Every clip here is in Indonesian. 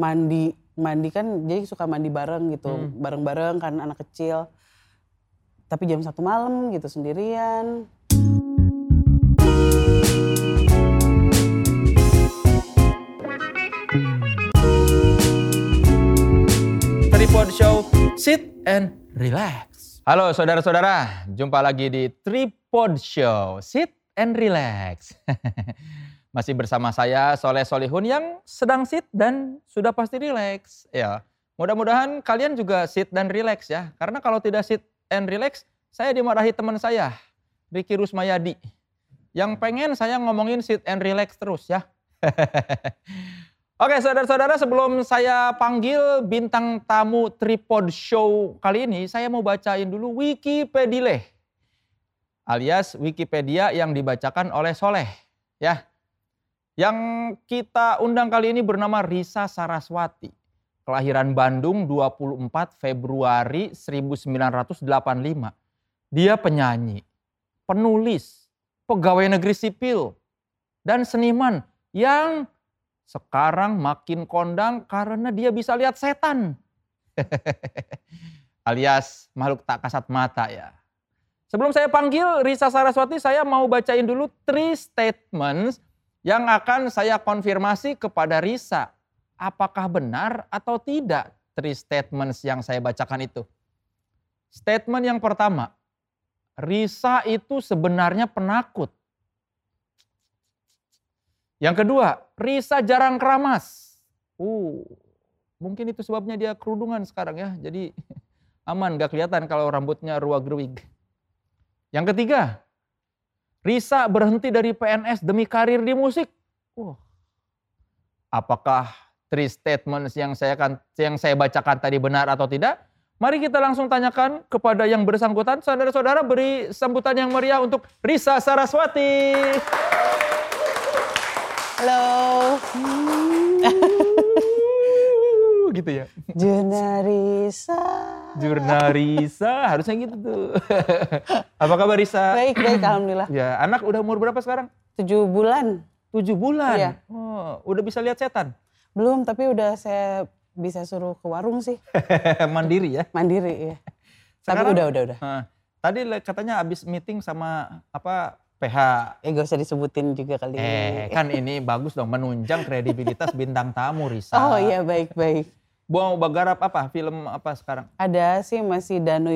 mandi mandi kan jadi suka mandi bareng gitu Hmm. bareng-bareng kan anak kecil tapi jam satu malam gitu sendirian Tripod Show, sit and relax. Halo saudara-saudara, jumpa lagi di Tripod Show, sit and relax. Masih bersama saya Soleh Solihun yang sedang sit dan sudah pasti relax. Ya, mudah-mudahan kalian juga sit dan relax ya. Karena kalau tidak sit and relax, saya dimarahi teman saya, Ricky Rusmayadi. Yang pengen saya ngomongin sit and relax terus ya. Oke saudara-saudara sebelum saya panggil bintang tamu Tripod Show kali ini, saya mau bacain dulu Wikipedia alias Wikipedia yang dibacakan oleh Soleh. Ya, yang kita undang kali ini bernama Risa Saraswati. Kelahiran Bandung 24 Februari 1985. Dia penyanyi, penulis, pegawai negeri sipil, dan seniman yang sekarang makin kondang karena dia bisa lihat setan. Alias makhluk tak kasat mata ya. Sebelum saya panggil Risa Saraswati, saya mau bacain dulu three statements yang akan saya konfirmasi kepada Risa. Apakah benar atau tidak three statements yang saya bacakan itu? Statement yang pertama, Risa itu sebenarnya penakut. Yang kedua, Risa jarang keramas. Uh, mungkin itu sebabnya dia kerudungan sekarang ya. Jadi aman gak kelihatan kalau rambutnya ruag geruig. Yang ketiga, Risa berhenti dari PNS demi karir di musik. Uh, apakah three statements yang saya kan yang saya bacakan tadi benar atau tidak? Mari kita langsung tanyakan kepada yang bersangkutan. Saudara-saudara beri sambutan yang meriah untuk Risa Saraswati. halo gitu ya. Junarisa Jurnalisa harusnya gitu tuh. Apa kabar Risa? baik baik alhamdulillah Ya, anak udah umur berapa sekarang? tujuh bulan Tujuh bulan. Iya. Oh, udah bisa lihat setan. belum tapi udah saya bisa suruh ke warung sih Mandiri ya. mandiri ya tapi Sekarang- udah udah udah Nah, tadi katanya habis meeting sama apa PH. eh gak usah disebutin juga kali Eh, kan ini bagus dong menunjang kredibilitas bintang tamu Risa. oh iya baik baik Mau garap apa? Film apa sekarang? Ada sih masih Danur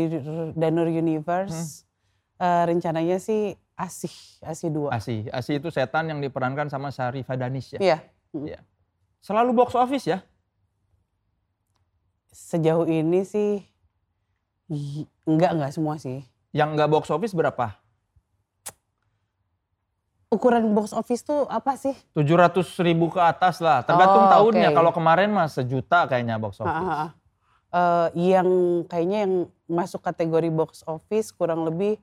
Danur Universe. Eh, rencananya sih Asih, Asih 2. Asi. Asi itu setan yang diperankan sama Syarifah Danis ya. Iya. Iya. Selalu box office ya. Sejauh ini sih enggak enggak semua sih. Yang nggak box office berapa? Ukuran box office tuh apa sih? 700 ribu ke atas lah. Tergantung Oh, tahunnya. oke. Kalau kemarin mah sejuta kayaknya box Ah, ah, office. ah. Eh, yang kayaknya yang masuk kategori box office kurang lebih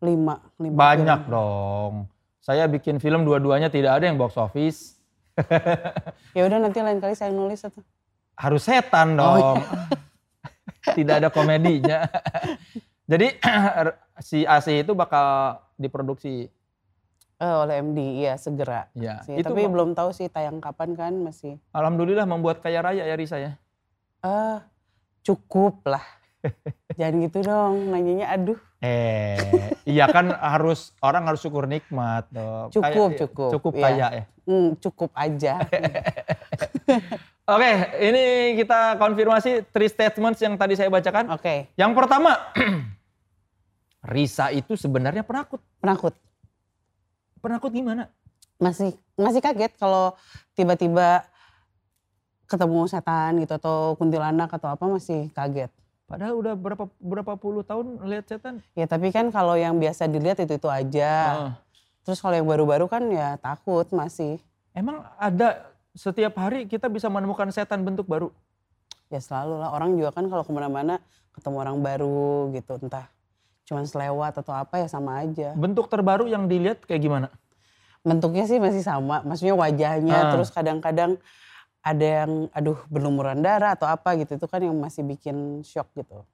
5. Banyak dong. Saya bikin film dua-duanya tidak ada yang box office. Ya udah nanti lain kali saya nulis atau. Harus setan Oh, dong. tidak ada komedinya. Jadi si AC itu bakal diproduksi. Eh, oleh MD, iya segera. Ya, Sih, itu Tapi belum tahu sih tayang kapan kan masih. Alhamdulillah membuat kaya raya ya Risa ya. Eh, cukup lah. Jangan gitu dong, nanyanya aduh. Eh, iya kan harus orang harus syukur nikmat dong. Cukup, Kaya- cukup, Cukup iya. kaya ya. Hmm, cukup aja. Oke, ini kita konfirmasi three statements yang tadi saya bacakan. Oke, Yang pertama, Risa itu sebenarnya penakut. penakut. Penakut gimana? Masih masih kaget kalau tiba-tiba ketemu setan gitu atau kuntilanak atau apa masih kaget. Padahal udah berapa berapa puluh tahun lihat setan. Ya tapi kan kalau yang biasa dilihat itu itu aja. Oh. Terus kalau yang baru-baru kan ya takut masih. Emang ada setiap hari kita bisa menemukan setan bentuk baru? Ya selalu lah orang juga kan kalau ke mana-mana ketemu orang baru gitu entah cuman selewat atau apa ya sama aja. Bentuk terbaru yang dilihat kayak gimana? bentuknya sih masih sama, maksudnya wajahnya, Ah. terus kadang-kadang ada yang aduh berlumuran darah atau apa gitu, itu kan yang masih bikin shock gitu.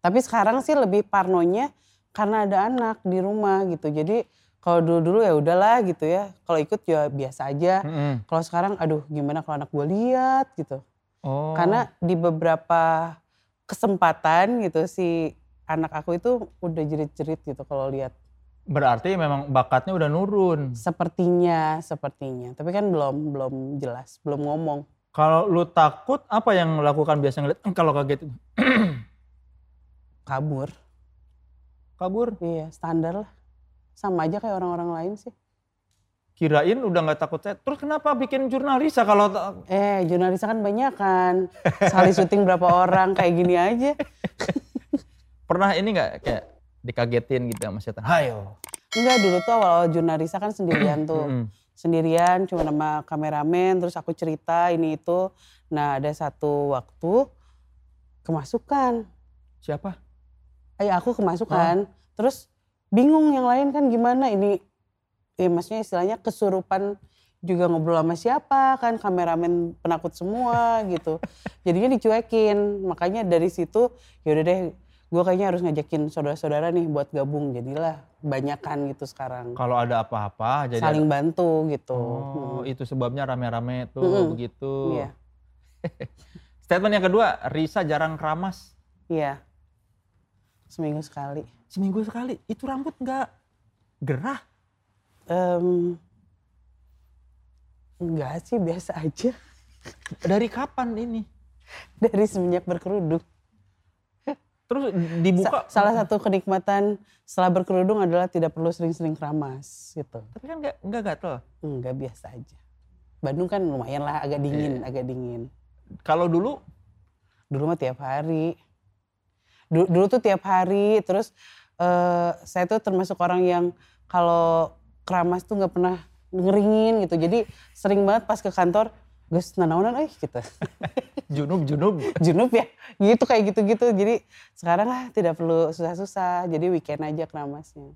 Tapi sekarang sih lebih parnonya karena ada anak di rumah gitu, jadi Kalau dulu-dulu ya udahlah gitu ya. Kalau ikut ya biasa aja. Mm-mm. Kalau sekarang aduh gimana kalau anak gue lihat gitu. Oh. Karena di beberapa kesempatan gitu si anak aku itu udah jerit-jerit gitu kalau lihat. berarti memang bakatnya udah nurun. Sepertinya, sepertinya. Tapi kan belum belum jelas, belum ngomong. Kalau lu takut apa yang lakukan biasa ngeliat "Eh, kalau kaget? Kabur. Kabur. Iya, standar lah. Sama aja kayak orang-orang lain sih. Kirain udah nggak takut saya. Terus kenapa bikin jurnalisa kalau Eh, jurnalis kan banyak kan. Sekali syuting berapa orang kayak gini aja. pernah ini nggak kayak dikagetin gitu sama setan? Hayo. Enggak, dulu tuh awal-awal jurnalisa kan sendirian tuh. Sendirian cuma sama kameramen terus aku cerita ini itu. Nah, ada satu waktu kemasukan. Siapa? Eh, aku kemasukan. Terus bingung yang lain kan gimana ini ya maksudnya istilahnya kesurupan juga ngobrol sama siapa kan kameramen penakut semua gitu. Jadinya dicuekin. Makanya dari situ yaudah deh gue kayaknya harus ngajakin saudara-saudara nih buat gabung. Jadilah banyakan gitu sekarang. Kalau ada apa-apa jadi Saling bantu gitu. Oh, Hmm. itu sebabnya rame-rame tuh Mm-mm. begitu. Iya, Statement yang kedua, Risa jarang keramas. iya. Seminggu sekali. Seminggu sekali. Itu rambut nggak gerah. Em, enggak sih, biasa aja. Dari kapan ini? Dari semenjak berkerudung. Terus Sa- dibuka. salah satu kenikmatan setelah berkerudung adalah tidak perlu sering-sering keramas gitu. Tapi kan nggak nggak gatel. Enggak biasa aja. Bandung kan lumayan lah agak dingin, Iya. agak dingin. Kalau dulu Dulu mah tiap hari. Dulu, dulu tuh tiap hari terus eh, saya tuh termasuk orang yang kalau keramas tuh nggak pernah ngeringin gitu. Jadi sering banget pas ke kantor Gus nanaonan eh gitu. junub junub. Junub ya. Gitu kayak gitu-gitu. Jadi sekarang lah tidak perlu susah-susah. Jadi weekend aja keramasnya.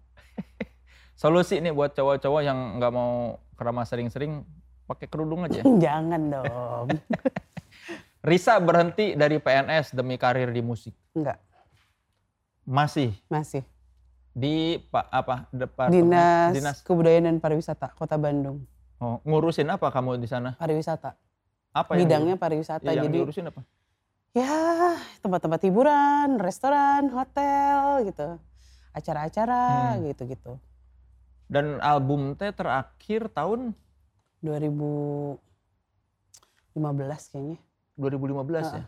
Solusi nih buat cowok-cowok yang nggak mau keramas sering-sering pakai kerudung aja. Jangan dong. Risa berhenti dari PNS demi karir di musik. Enggak, Masih masih. di apa depan Dinas, dinas Kebudayaan dan Pariwisata Kota Bandung. Oh, ngurusin apa kamu di sana? Pariwisata. Apa yang Bidangnya diurus- pariwisata. ya, yang Jadi diurusin apa? ya tempat-tempat hiburan, restoran, hotel gitu. Acara-acara Hmm. gitu-gitu. Dan album teh terakhir tahun 2015 kayaknya. 2015 ya.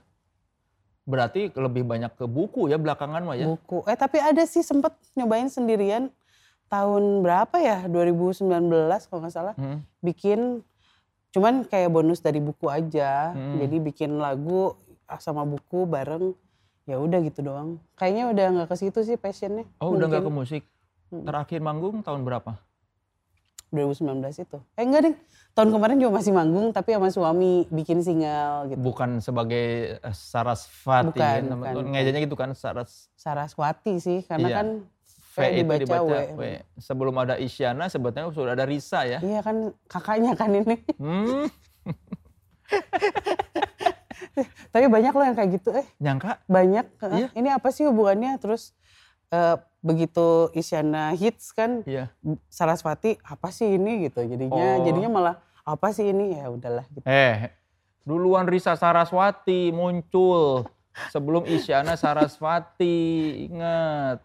Berarti lebih banyak ke buku ya belakangan mah ya. Buku. Eh tapi ada sih sempet nyobain sendirian tahun berapa ya? 2019 kalau nggak salah. Hmm. bikin cuman kayak bonus dari buku aja Hmm. jadi bikin lagu sama buku bareng ya udah gitu doang kayaknya udah nggak ke situ sih passionnya Oh udah nggak ke Mungkin musik. Hmm. Terakhir manggung tahun berapa? 2019 itu eh enggak deh tahun kemarin juga masih manggung tapi sama suami bikin single gitu Bukan sebagai eh, Sarasvati Bukan, kan, teman- bukan. ngejanya gitu kan Saras Saraswati sih karena Iya. kan V itu dibaca dibaca W. W. Sebelum ada Isyana sebetulnya sudah ada Risa ya. iya kan kakaknya kan ini Hmm, tapi banyak loh yang kayak gitu eh nyangka banyak Iya. ini apa sih hubungannya terus eh, begitu Isyana hits kan Iya. Sarasvati apa sih ini gitu jadinya Oh. jadinya malah apa sih ini ya udahlah gitu Eh, duluan Risa Saraswati muncul sebelum Isyana Sarasvati. Ingat.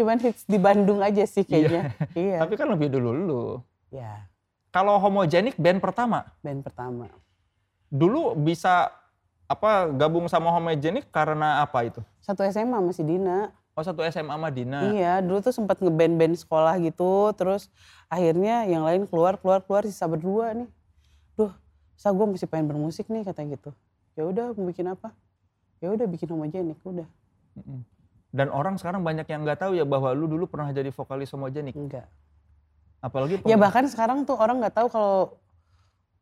Cuman hits di Bandung aja sih kayaknya. Iya. Tapi kan lebih dulu lu. ya Kalau homogenik band pertama, band pertama. Dulu bisa apa gabung sama homogenik karena apa itu? satu SMA masih Dina. Oh satu SMA Madinah. iya dulu tuh sempat ngeband-band sekolah gitu terus akhirnya yang lain keluar keluar keluar sisa berdua nih. Duh sa gue masih pengen bermusik nih katanya gitu. Ya udah mau bikin apa? Ya udah bikin homogenik udah. Dan orang sekarang banyak yang nggak tahu ya bahwa lu dulu pernah jadi vokalis homogenik. enggak Apalagi ya bahkan sekarang tuh orang nggak tahu kalau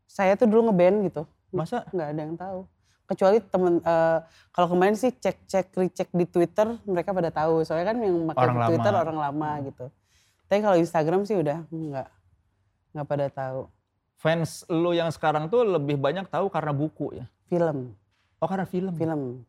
saya tuh dulu ngeband gitu. Masa? Nggak ada yang tahu. Kecuali temen eh, kalau kemarin sih cek cek recheck di Twitter mereka pada tahu. Soalnya kan yang pakai Orang lama. Twitter orang lama gitu. Tapi kalau Instagram sih udah nggak nggak pada tahu. Fans lu yang sekarang tuh lebih banyak tahu karena buku ya. film. Oh karena film. film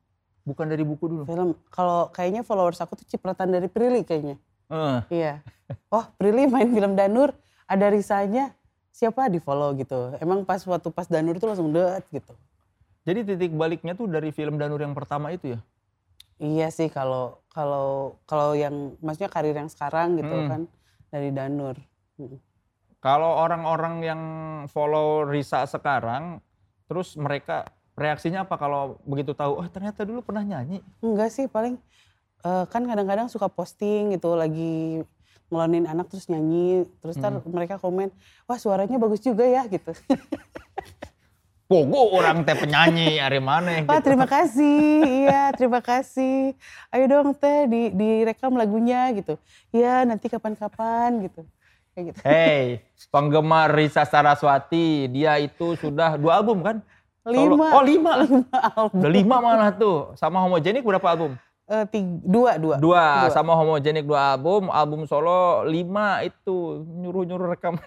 Bukan dari buku dulu. film kalau kayaknya followers aku tuh cipratan dari Prilly kayaknya Eh, Iya. Oh, Prilly main film Danur, ada Risanya. Siapa di follow gitu. Emang pas waktu pas Danur tuh langsung deket gitu. jadi titik baliknya tuh dari film Danur yang pertama itu ya? Iya sih kalau kalau kalau yang maksudnya karir yang sekarang gitu Hmm. kan dari Danur. Mm. Kalau orang-orang yang follow Risa sekarang, terus mereka reaksinya apa kalau begitu tahu, oh ternyata dulu pernah nyanyi? Enggak sih paling eh, kan kadang-kadang suka posting gitu lagi ngelonin anak terus nyanyi terus ntar mereka komen wah suaranya bagus juga ya gitu. Pogo orang teh penyanyi, hari mana Wah gitu. terima kasih, iya terima kasih. Ayo dong teh di direkam lagunya gitu. Iya nanti kapan-kapan gitu. Kayak gitu. Hey, penggemar Risa Saraswati, dia itu sudah dua album kan? Lima. Oh lima. Lima album. Udah lima malah tuh. Sama Homogenik berapa album? Eh, tiga, dua, dua. Dua. Sama Homogenik dua album. Album solo lima itu. Nyuruh-nyuruh rekam.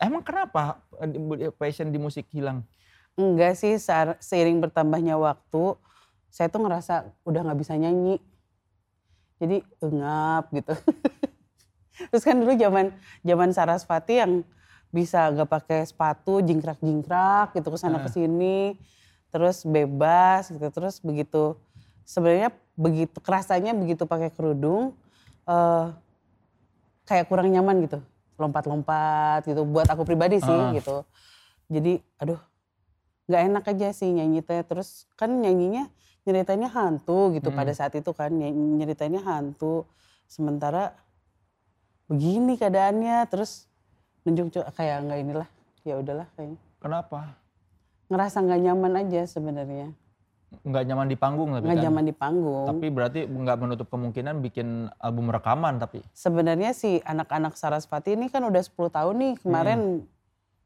Emang kenapa passion di musik hilang? Enggak sih, seiring bertambahnya waktu, saya tuh ngerasa udah nggak bisa nyanyi. Jadi engap gitu. Terus kan dulu zaman zaman Sarasvati yang bisa gak pakai sepatu, jingkrak-jingkrak gitu ke sana ke sini, terus bebas gitu. Terus begitu sebenarnya begitu kerasanya begitu pakai kerudung eh kayak kurang nyaman gitu, lompat-lompat gitu. Buat aku pribadi sih Ah. gitu. Jadi aduh nggak enak aja sih nyanyi teh terus kan nyanyinya nyeritainnya hantu gitu Hmm. pada saat itu kan ny- nyeritainnya hantu sementara begini keadaannya terus nunjuk kayak nggak inilah ya udahlah kayaknya Kenapa? ngerasa nggak nyaman aja sebenarnya Nggak nyaman di panggung tapi nggak kan? nyaman di panggung Tapi berarti nggak menutup kemungkinan bikin album rekaman tapi. sebenarnya si anak-anak Sarasvati ini kan udah 10 tahun nih kemarin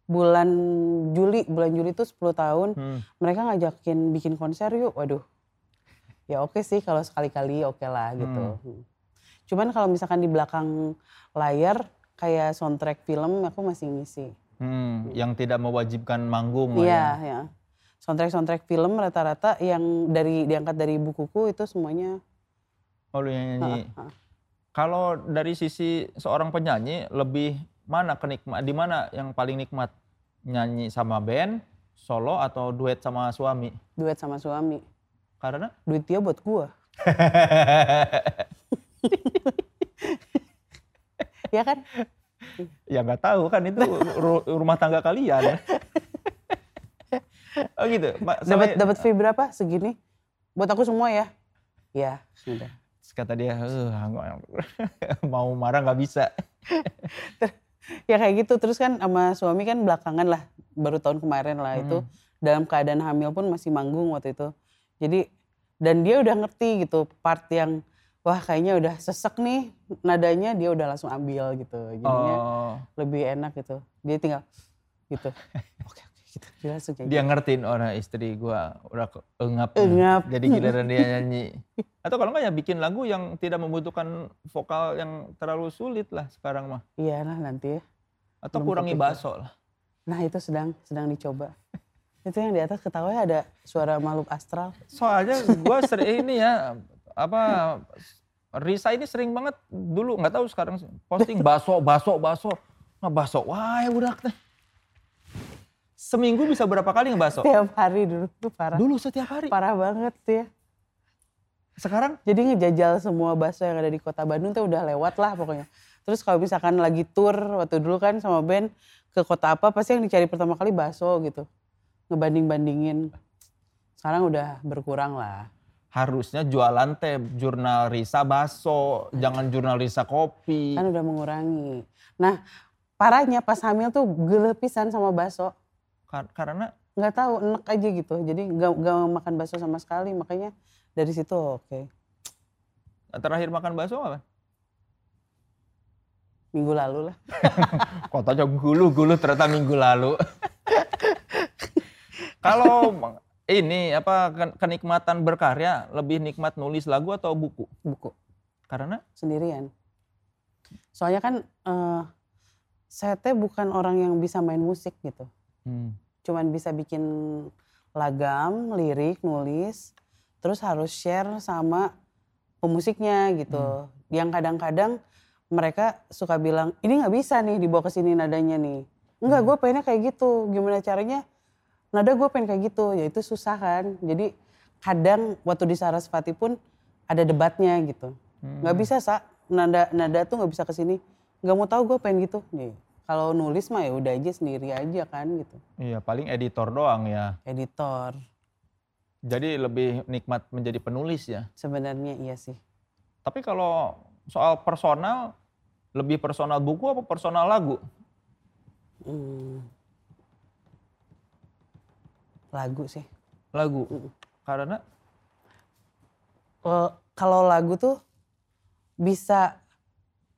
bulan Juli bulan Juli tuh 10 tahun Hmm. mereka ngajakin bikin konser yuk waduh ya oke sih kalau sekali-kali oke lah gitu Hmm. cuman kalau misalkan di belakang layar kayak soundtrack film aku masih ngisi Hmm, yang tidak mewajibkan manggung lah iya ya. ya soundtrack soundtrack film rata-rata yang dari diangkat dari bukuku itu semuanya Oh lu yang nyanyi. ha, ha. Kalau dari sisi seorang penyanyi lebih mana kenikmat di mana yang paling nikmat nyanyi sama band, solo atau duet sama suami? duet sama suami Karena duit dia buat gua ya kan ya nggak tahu kan itu ru- rumah tangga kalian. oh gitu. Dapat dapat fee berapa segini buat aku semua ya ya sudah Terus kata dia, "Eh, mau marah nggak bisa. ya kayak gitu terus kan sama suami kan belakangan lah baru tahun kemarin lah itu Hmm. dalam keadaan hamil pun masih manggung waktu itu jadi dan dia udah ngerti gitu part yang wah kayaknya udah sesek nih nadanya dia udah langsung ambil gitu jadinya Oh, lebih enak gitu dia tinggal gitu oke oke gitu dia langsung kayak dia ngertiin orang istri gua udah engap. Engap. Jadi giliran dia nyanyi. Atau kalau nggak ya bikin lagu yang tidak membutuhkan vokal yang terlalu sulit lah sekarang mah. gitu. iya lah nanti ya Atau Belum kurangi baso lah. nah itu sedang sedang dicoba itu yang di atas ketawanya ada suara makhluk astral Soalnya gua sering ini ya apa Risa ini sering banget dulu nggak tahu sekarang posting baso baso baso ngebaso wah ya udah teh seminggu bisa berapa kali ngebaso tiap hari dulu tuh parah dulu setiap hari parah banget ya sekarang Jadi ngejajal semua bakso yang ada di kota Bandung tuh udah lewat lah pokoknya. Terus kalau misalkan lagi tour waktu dulu kan sama band ke kota apa pasti yang dicari pertama kali bakso gitu. Ngebanding-bandingin. Sekarang udah berkurang lah. Harusnya jualan teh jurnal Risa baso jangan jurnal Risa kopi Kan udah mengurangi. Nah parahnya pas hamil tuh gelepisan sama bakso. Kar- karena Nggak tahu enak aja gitu. Jadi nggak nggak makan bakso sama sekali. Makanya dari situ oke. terakhir makan bakso apa? Minggu lalu lah. Kotanya gulu-gulu ternyata minggu lalu. Kalau ini apa ken- kenikmatan berkarya lebih nikmat nulis lagu atau buku? Buku. Karena sendirian. Soalnya kan eh saya teh bukan orang yang bisa main musik gitu. hmm, Cuman bisa bikin lagam, lirik, nulis, terus harus share sama pemusiknya gitu. Yang kadang-kadang mereka suka bilang ini nggak bisa nih dibawa ke sini nadanya nih. Enggak, gue pengennya kayak gitu. Gimana caranya? Nada gue pengen kayak gitu. Ya itu susah kan. Jadi kadang waktu di Sarasvati pun ada debatnya gitu. Nggak bisa sa nada nada tuh nggak bisa ke sini. Nggak mau tahu gue pengen gitu. Nih, kalau nulis mah ya udah aja sendiri aja kan gitu. Iya, paling editor doang ya. Editor Jadi lebih nikmat menjadi penulis ya. sebenarnya iya sih. Tapi kalau soal personal, lebih personal buku apa personal lagu? Hmm. Lagu sih. Lagu. Karena Eh, kalau lagu tuh bisa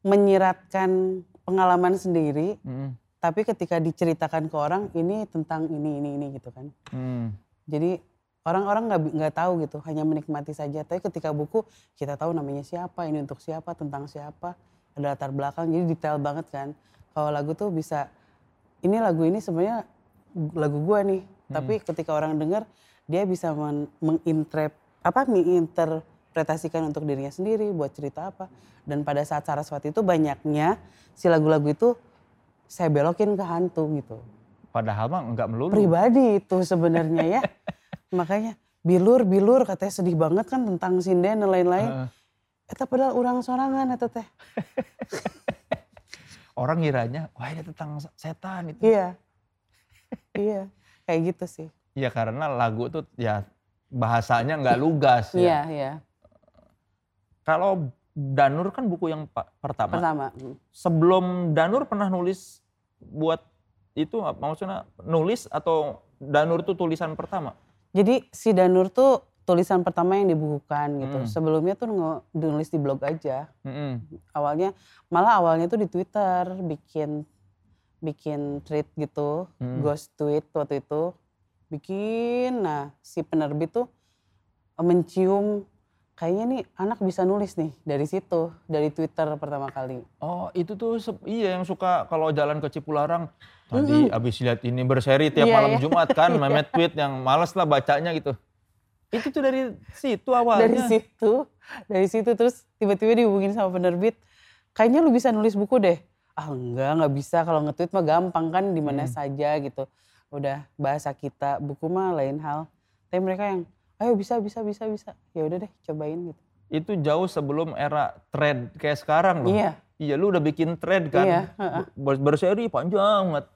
menyiratkan pengalaman sendiri, mm, tapi ketika diceritakan ke orang ini tentang ini ini ini gitu kan. mm, Jadi orang-orang nggak nggak tahu gitu, hanya menikmati saja. Tapi ketika buku kita tahu namanya siapa, ini untuk siapa, tentang siapa, ada latar belakang, jadi detail banget kan. Kalau lagu tuh bisa, ini lagu ini sebenarnya lagu gua nih, tapi ketika orang dengar dia bisa men- menginterp apa menginterpretasikan untuk dirinya sendiri, buat cerita apa. Dan pada saat Saraswati itu banyaknya si lagu-lagu itu saya belokin ke hantu gitu padahal mah nggak melulu. pribadi itu sebenarnya ya. Makanya bilur bilur katanya sedih banget kan tentang sinden dan lain-lain. Heeh. Eta padahal orang sorangan eta teh. Orang ngiranya, wah ini tentang setan itu. Iya. iya, kayak gitu sih. Iya karena lagu tuh ya bahasanya nggak lugas ya. Iya, iya. Kalau Danur kan buku yang pertama. Pertama. mm. Sebelum Danur pernah nulis buat itu maksudnya nulis atau Danur tuh tulisan pertama? Jadi si Danur tuh tulisan pertama yang dibukukan gitu. Hmm. Sebelumnya tuh nulis di blog aja. Mm-mm. Awalnya malah awalnya tuh di Twitter bikin bikin tweet gitu, Hmm. ghost tweet waktu itu. Bikin nah si penerbit tuh mencium kayaknya nih anak bisa nulis nih dari situ, dari Twitter pertama kali. Oh itu tuh iya yang suka kalau jalan ke Cipularang tadi abis lihat ini berseri tiap Iya, malam iya. Jumat kan memet tweet yang males lah bacanya gitu. Itu tuh dari situ Dari awalnya. situ, dari situ terus tiba-tiba dihubungin sama penerbit, kayaknya lu bisa nulis buku deh. Ah enggak, nggak bisa kalau nge-tweet mah gampang kan di mana Hmm. saja gitu. Udah bahasa kita, buku mah lain hal. Tapi mereka yang, ayo bisa, bisa, bisa, bisa. Ya udah deh, cobain gitu. Itu jauh sebelum era thread kayak sekarang loh. Iya, Iya lu udah bikin thread kan. Iya, heeh. Ber- berseri panjang banget.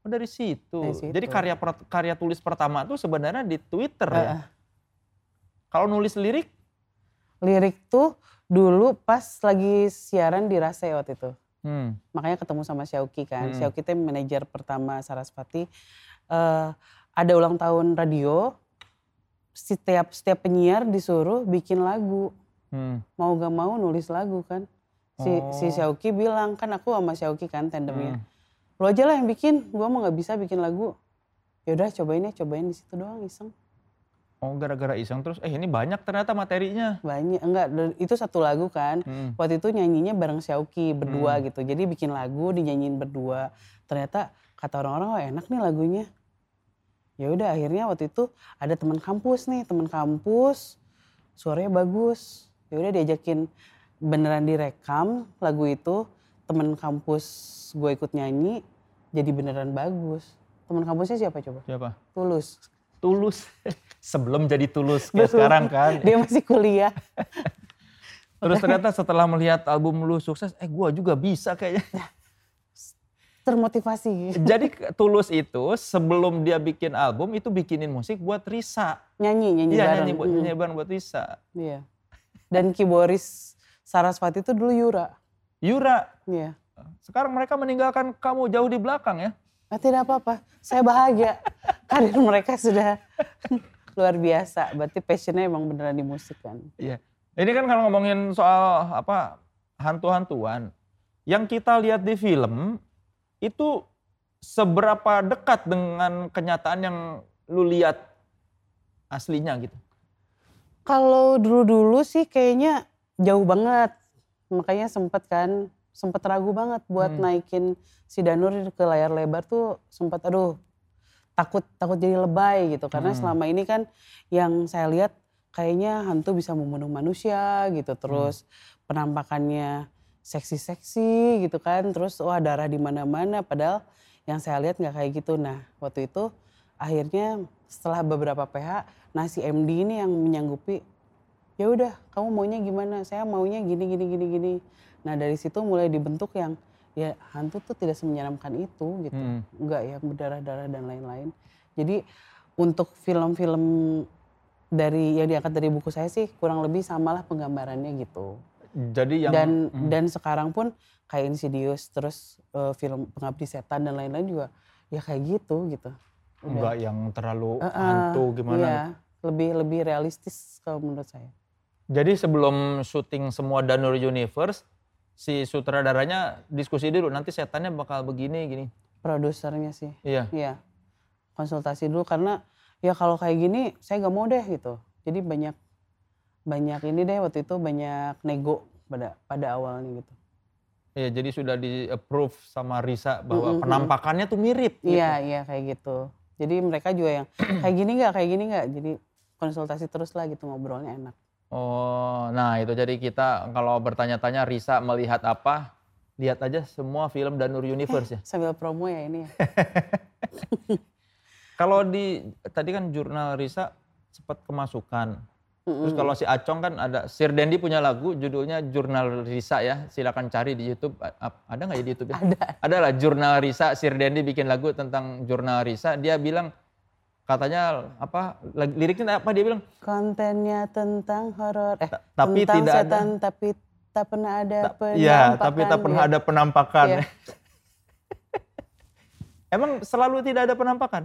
Oh, dari situ. Dari situ. Jadi karya per- karya tulis pertama tuh sebenarnya di Twitter ya. Heeh. Kalau nulis lirik, lirik tuh dulu pas lagi siaran di Rase waktu itu. Hmm, Makanya ketemu sama Syauki kan. Hmm. Syauki itu manajer pertama Sarasvati. Eh, ada ulang tahun radio, setiap setiap penyiar disuruh bikin lagu. hmm. Mau gak mau nulis lagu kan. Si, si Oh. Syauki bilang, kan aku sama Syauki kan tandemnya. Hmm. Lo aja lah yang bikin, gua mau gak bisa bikin lagu. Yaudah cobain ya, cobain di situ doang iseng. Oh gara-gara iseng terus, eh ini banyak ternyata materinya. Banyak, enggak, itu satu lagu kan. Hmm. waktu itu nyanyinya bareng Syauki berdua Hmm. gitu. Jadi bikin lagu dinyanyiin berdua. Ternyata kata orang-orang oh enak nih lagunya. Ya udah akhirnya waktu itu ada teman kampus nih, teman kampus suaranya bagus. Ya udah diajakin beneran direkam lagu itu. Teman kampus gue ikut nyanyi jadi beneran bagus. Teman kampusnya siapa coba? Siapa? Tulus. Tulus. Sebelum jadi tulus kayak sekarang kan. Dia masih kuliah. Terus ternyata setelah melihat album lu sukses, eh gua juga bisa kayaknya. Termotivasi. Jadi Tulus itu sebelum dia bikin album itu bikinin musik buat Risa. Nyanyi, nyanyi Iya bareng. nyanyi buat nyanyi bareng buat Risa. Iya. Dan keyboardis Sarasvati itu dulu Yura. Yura, Iya. sekarang mereka meninggalkan kamu jauh di belakang ya. Ah, tidak apa-apa, saya bahagia. Karir mereka sudah luar biasa. Berarti passionnya emang beneran di musik kan. Iya. Ini kan kalau ngomongin soal apa hantu-hantuan, yang kita lihat di film itu seberapa dekat dengan kenyataan yang lu lihat aslinya gitu. Kalau dulu-dulu sih kayaknya jauh banget. Makanya sempet kan, sempet ragu banget buat Hmm. naikin si Danur ke layar lebar tuh sempet aduh takut takut jadi lebay gitu. Karena Hmm. selama ini kan yang saya lihat kayaknya hantu bisa membunuh manusia gitu. Terus penampakannya seksi-seksi gitu kan. Terus wah darah di mana-mana padahal yang saya lihat nggak kayak gitu. Nah, waktu itu akhirnya setelah beberapa PH, nah si MD ini yang menyanggupi ya udah kamu maunya gimana? Saya maunya gini gini gini gini. Nah, dari situ mulai dibentuk yang ya hantu tuh tidak semenyeramkan itu gitu. Hmm. Enggak yang berdarah-darah dan lain-lain. Jadi untuk film-film dari yang diangkat dari buku saya sih kurang lebih samalah penggambarannya gitu. Jadi yang dan Hmm. dan sekarang pun kayak Insidious terus eh, film Pengabdi Setan dan lain-lain juga ya kayak gitu gitu. Udah. enggak yang terlalu Eh, eh, hantu gimana. Iya, lebih lebih realistis kalau menurut saya. Jadi sebelum syuting semua Danur Universe, si sutradaranya diskusi dulu nanti setannya bakal begini gini. Produsernya sih. Iya. Iya. Konsultasi dulu karena ya kalau kayak gini saya nggak mau deh gitu. Jadi banyak banyak ini deh waktu itu banyak nego pada pada awalnya gitu. Iya, jadi sudah di approve sama Risa bahwa Mm-mm, penampakannya tuh mirip. gitu. Iya iya kayak gitu. Jadi mereka juga yang kayak gini nggak kayak gini nggak. Jadi konsultasi terus lah gitu ngobrolnya enak. Oh, nah itu jadi kita kalau bertanya-tanya Risa melihat apa, lihat aja semua film Danur Universe ya. Sambil promo ya ini ya. Kalau di tadi kan jurnal Risa sempat kemasukan. Terus Mm-mm. kalau si Acong kan ada Sir Dendi punya lagu judulnya Jurnal Risa ya. Silakan cari di YouTube. Ada nggak ya di YouTube ya? Ada. Ada lah Jurnal Risa. Sir Dendi bikin lagu tentang Jurnal Risa. Dia bilang katanya apa liriknya apa dia bilang Kontennya tentang horor. Eh, Ta- tapi tentang tidak ada- setan tapi tak pernah ada Ta- Iya, tapi tak penampakan, pernah ya. ada penampakan. Iya. Emang selalu tidak ada penampakan?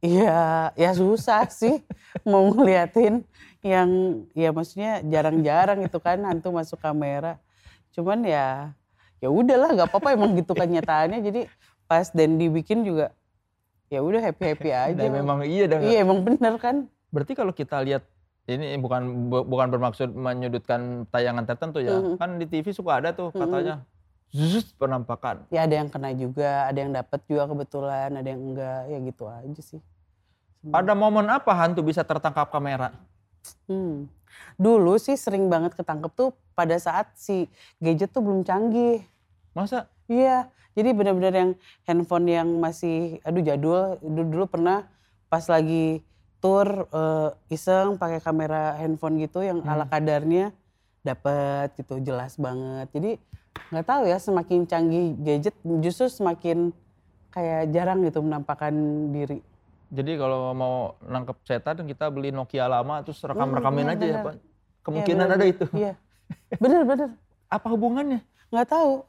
Iya, ya susah sih mau ngeliatin yang ya maksudnya jarang-jarang itu kan hantu masuk kamera. Cuman ya ya udahlah nggak apa-apa emang gitu kenyataannya. Jadi pas dan dibikin juga ya udah happy-happy aja. Nah, memang iya dah. Iya emang bener kan. Berarti kalau kita lihat ini bukan bu- bukan bermaksud menyudutkan tayangan tertentu ya. Mhm. Kan di TV suka ada tuh katanya zzz, penampakan. Ya ada yang kena juga, ada yang dapat juga kebetulan, ada yang enggak, ya gitu aja sih. Pada momen apa hantu bisa tertangkap kamera? Hmm. Dulu sih sering banget ketangkep tuh pada saat si gadget tuh belum canggih. Masa Iya, jadi benar-benar yang handphone yang masih aduh jadul. Dulu, dulu pernah pas lagi tour eh, iseng pakai kamera handphone gitu yang ala kadarnya dapat gitu jelas banget. Jadi nggak tahu ya semakin canggih gadget justru semakin kayak jarang gitu menampakkan diri. jadi kalau mau nangkep setan kita beli Nokia lama terus rekam-rekamin Hmm, aja ya benar. Pak. Kemungkinan Iya, ada itu. Iya, bener-bener Apa hubungannya? nggak tahu.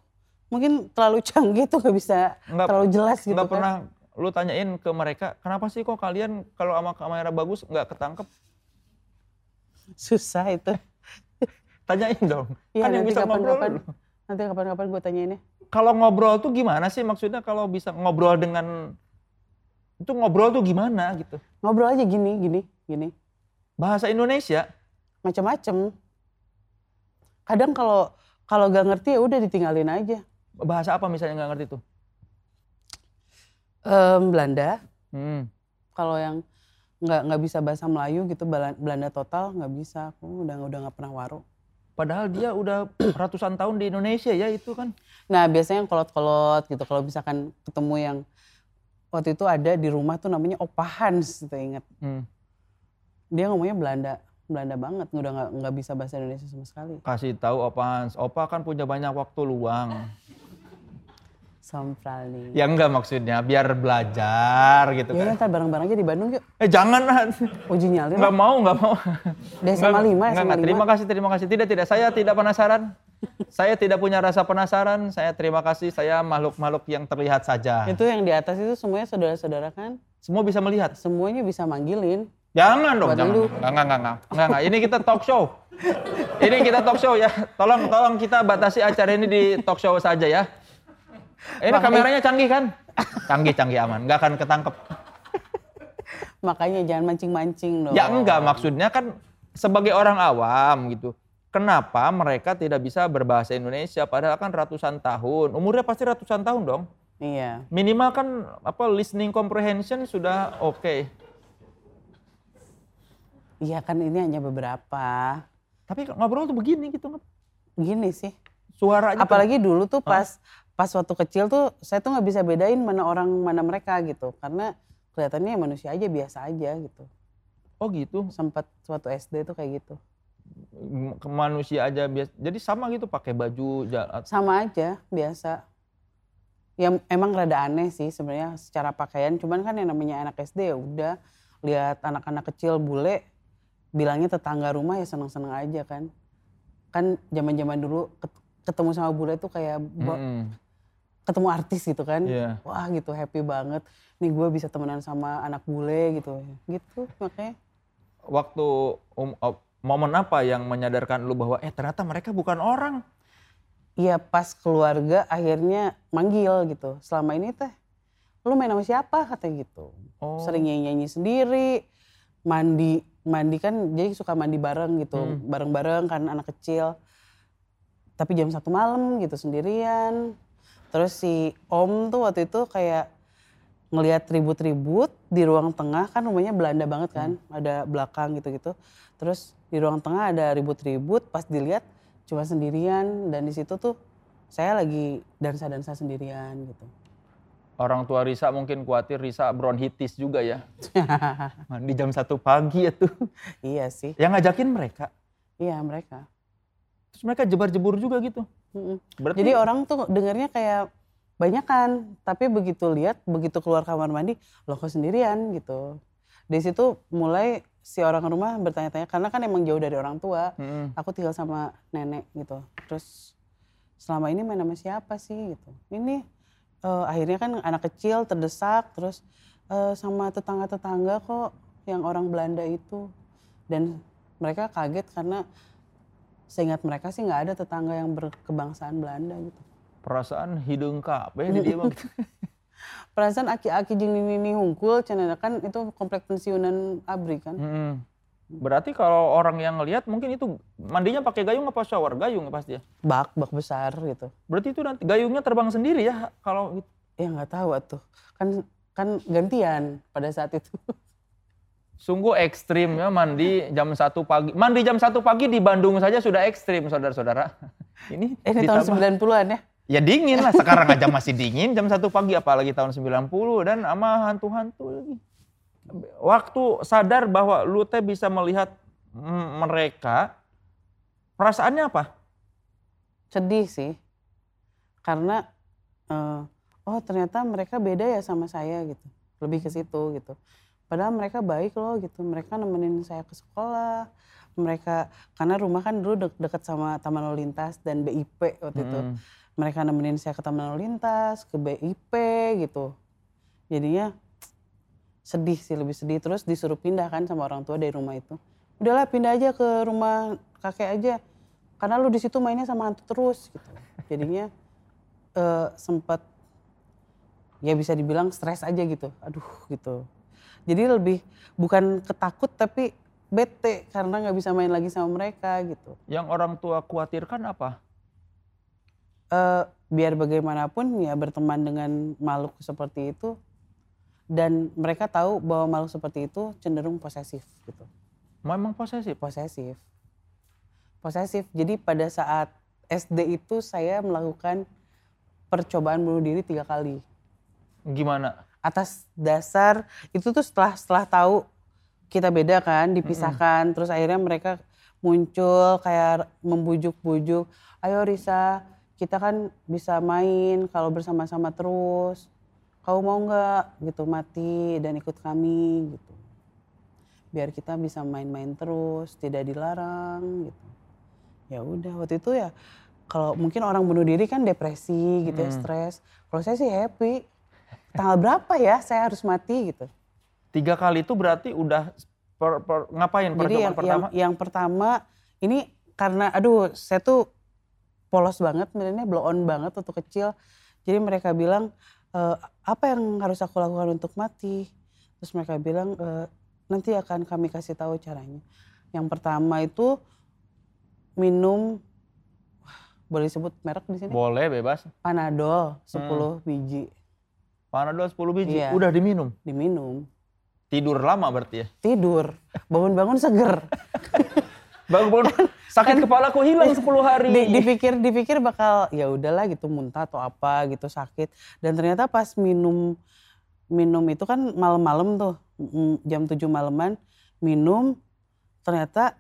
Mungkin terlalu canggih tuh nggak bisa Nggak- terlalu jelas gitu Nggak kan. pernah lu tanyain ke mereka, kenapa sih kok kalian kalau sama kamera bagus nggak ketangkep? Susah itu. Tanyain dong. Iya kan yang bisa ngobrol. kapan-kapan. Nanti kapan-kapan gue tanyainnya. Kalau ngobrol tuh gimana sih maksudnya kalau bisa ngobrol dengan itu ngobrol tuh gimana gitu? Ngobrol aja gini, gini, gini. Bahasa Indonesia Macam-macam. Kadang kalau kalau gak ngerti ya udah ditinggalin aja. Bahasa apa misalnya nggak ngerti tuh? Em, Belanda, Hmm. kalau yang nggak nggak bisa bahasa Melayu gitu Bela- Belanda total nggak bisa. Aku udah udah nggak pernah waro. Padahal dia udah ratusan tahun di Indonesia ya itu kan. Nah biasanya yang kolot-kolot gitu. Kalau misalkan ketemu yang waktu itu ada di rumah tuh namanya Opa Hans, gitu ingat. Hmm. Dia ngomongnya Belanda, Belanda banget. Udah nggak nggak bisa bahasa Indonesia sama sekali. Kasih tahu Opa Hans, Opa kan punya banyak waktu luang. Sompral nih. Ya enggak maksudnya biar belajar gitu Ya kan. ntar bareng-bareng aja di Bandung yuk. Eh jangan. Uji nyali Enggak mau, enggak mau. Udah lima, enggak, sama enggak. lima. Terima kasih, terima kasih. Tidak, tidak. Saya tidak penasaran. saya tidak punya rasa penasaran. Saya terima kasih. Saya makhluk-makhluk yang terlihat saja. Itu yang di atas itu semuanya saudara-saudara kan. Semua bisa melihat. Semuanya bisa manggilin. Jangan dong, Buat jangan. lu. Enggak, enggak, enggak, enggak. Enggak, enggak. Ini kita talk show. Ini kita talk show ya. Tolong, tolong kita batasi acara ini di talk show saja ya. Ini Makanya- kameranya canggih kan? Canggih, canggih aman. Enggak akan ketangkep. Makanya jangan mancing-mancing dong. Ya enggak, maksudnya kan sebagai orang awam gitu. Kenapa mereka tidak bisa berbahasa Indonesia padahal kan ratusan tahun. Umurnya pasti ratusan tahun dong. Iya. Minimal kan apa listening comprehension sudah oke. Iya kan ini hanya beberapa. Tapi ngobrol tuh begini gitu. Gini sih. Suaranya tuh- Apalagi dulu tuh pas pas waktu kecil tuh saya tuh nggak bisa bedain mana orang mana mereka gitu. Karena kelihatannya manusia aja biasa aja gitu. Oh gitu. Sempat suatu SD tuh kayak gitu. Ke manusia aja biasa. Jadi sama gitu pakai baju jalan. Sama aja biasa. Ya emang rada aneh sih sebenarnya secara pakaian. Cuman kan yang namanya anak SD ya udah lihat anak-anak kecil bule bilangnya tetangga rumah ya seneng-seneng aja kan. Kan zaman-zaman dulu ket- ketemu sama bule tuh kayak Mm-mm. Ketemu artis gitu kan. Iya. Wah gitu happy banget. Nih gue bisa temenan sama anak bule gitu. Gitu makanya. Waktu um, oh, momen apa yang menyadarkan lu bahwa eh ternyata mereka bukan orang. Iya pas keluarga akhirnya manggil gitu. Selama ini teh lu main sama siapa katanya gitu. Oh. Sering nyanyi-nyanyi sendiri. Mandi, mandi kan jadi suka mandi bareng gitu. Hmm. Bareng-bareng kan anak kecil. Tapi jam satu malam gitu sendirian. Terus si om tuh waktu itu kayak ngelihat ribut-ribut di ruang tengah kan rumahnya Belanda banget kan. Ada belakang gitu-gitu. Terus di ruang tengah ada ribut-ribut pas dilihat cuma sendirian dan di situ tuh saya lagi dansa-dansa sendirian gitu. Orang tua Risa mungkin khawatir Risa bronkitis juga ya. Mandi jam satu pagi ya tuh. iya sih. Yang ngajakin mereka. Iya mereka. Terus mereka jebar-jebur juga gitu. Berarti Jadi orang tuh dengarnya kayak banyak kan, tapi begitu lihat, begitu keluar kamar mandi, lo kok sendirian gitu. Di situ mulai si orang rumah bertanya-tanya karena kan emang jauh dari orang tua. Mm-mm. Aku tinggal sama nenek gitu. Terus selama ini main sama siapa sih gitu. Ini eh, akhirnya kan anak kecil terdesak terus eh, sama tetangga-tetangga kok yang orang Belanda itu. Dan mereka kaget karena seingat mereka sih nggak ada tetangga yang berkebangsaan Belanda gitu. perasaan hidung kabeh di dia mah. Perasaan aki-aki jeung nini hungkul cenah kan itu komplek pensiunan abri kan. Mm-mm. Berarti kalau orang yang ngelihat mungkin itu mandinya pakai gayung apa shower? Gayung pasti ya. Bak bak besar gitu. Berarti itu nanti gayungnya terbang sendiri ya kalau gitu. Ya nggak tahu atuh. Kan kan gantian pada saat itu. Sungguh ekstrim ya mandi jam 1 pagi. Mandi jam 1 pagi di Bandung saja sudah ekstrim saudara-saudara. Ini Eh, Ini tahun ditambah- 90-an ya. Ya dingin lah, sekarang aja masih dingin jam 1 pagi apalagi tahun 90 dan sama hantu-hantu lagi. Waktu sadar bahwa lu teh bisa melihat mm, mereka, perasaannya apa? Sedih sih. Karena eh, oh ternyata mereka beda ya sama saya gitu. Lebih ke situ gitu. Padahal mereka baik loh gitu. Mereka nemenin saya ke sekolah. Mereka karena rumah kan dulu dek- dekat sama Taman Lalu Lintas dan BIP waktu itu. Mm-mm. Mereka nemenin saya ke Taman Lalu Lintas, ke BIP gitu. Jadinya sedih sih lebih sedih terus disuruh pindah kan sama orang tua dari rumah itu. Udahlah pindah aja ke rumah kakek aja. Karena lu di situ mainnya sama hantu terus gitu. Jadinya eh sempat ya bisa dibilang stres aja gitu. Aduh gitu. Jadi lebih bukan ketakut tapi bete karena nggak bisa main lagi sama mereka gitu. Yang orang tua khawatirkan apa? eh biar bagaimanapun ya berteman dengan makhluk seperti itu dan mereka tahu bahwa makhluk seperti itu cenderung posesif gitu Memang posesif. posesif posesif jadi pada saat SD itu saya melakukan percobaan bunuh diri tiga kali Gimana? Atas dasar itu tuh setelah setelah tahu kita beda kan dipisahkan. Terus akhirnya mereka muncul kayak membujuk-bujuk ayo Risa kita kan bisa main kalau bersama-sama terus. Kau mau nggak? Gitu mati dan ikut kami gitu. Biar kita bisa main-main terus tidak dilarang gitu. Ya udah waktu itu ya kalau mungkin orang bunuh diri kan depresi gitu ya Mm. stres. Kalau saya sih happy tanggal berapa ya saya harus mati gitu Tiga kali itu berarti udah per- per- ngapain jadi yang, pertama? yang yang pertama ini karena aduh saya tuh polos banget sebenarnya blow on banget waktu kecil jadi mereka bilang "Eh, apa yang harus aku lakukan untuk mati terus mereka bilang "Eh, nanti akan kami kasih tahu caranya yang pertama itu minum boleh sebut merek di sini Boleh bebas. panadol Hmm. 10 biji Panadol 10 biji Iya. udah diminum. diminum Tidur lama berarti ya? tidur bangun-bangun seger Bangun-bangun sakit kepalaku hilang 10 hari. Di- dipikir dipikir bakal ya udahlah gitu muntah atau apa gitu sakit dan ternyata pas minum minum itu kan malam-malam tuh mm, jam 7 malaman minum ternyata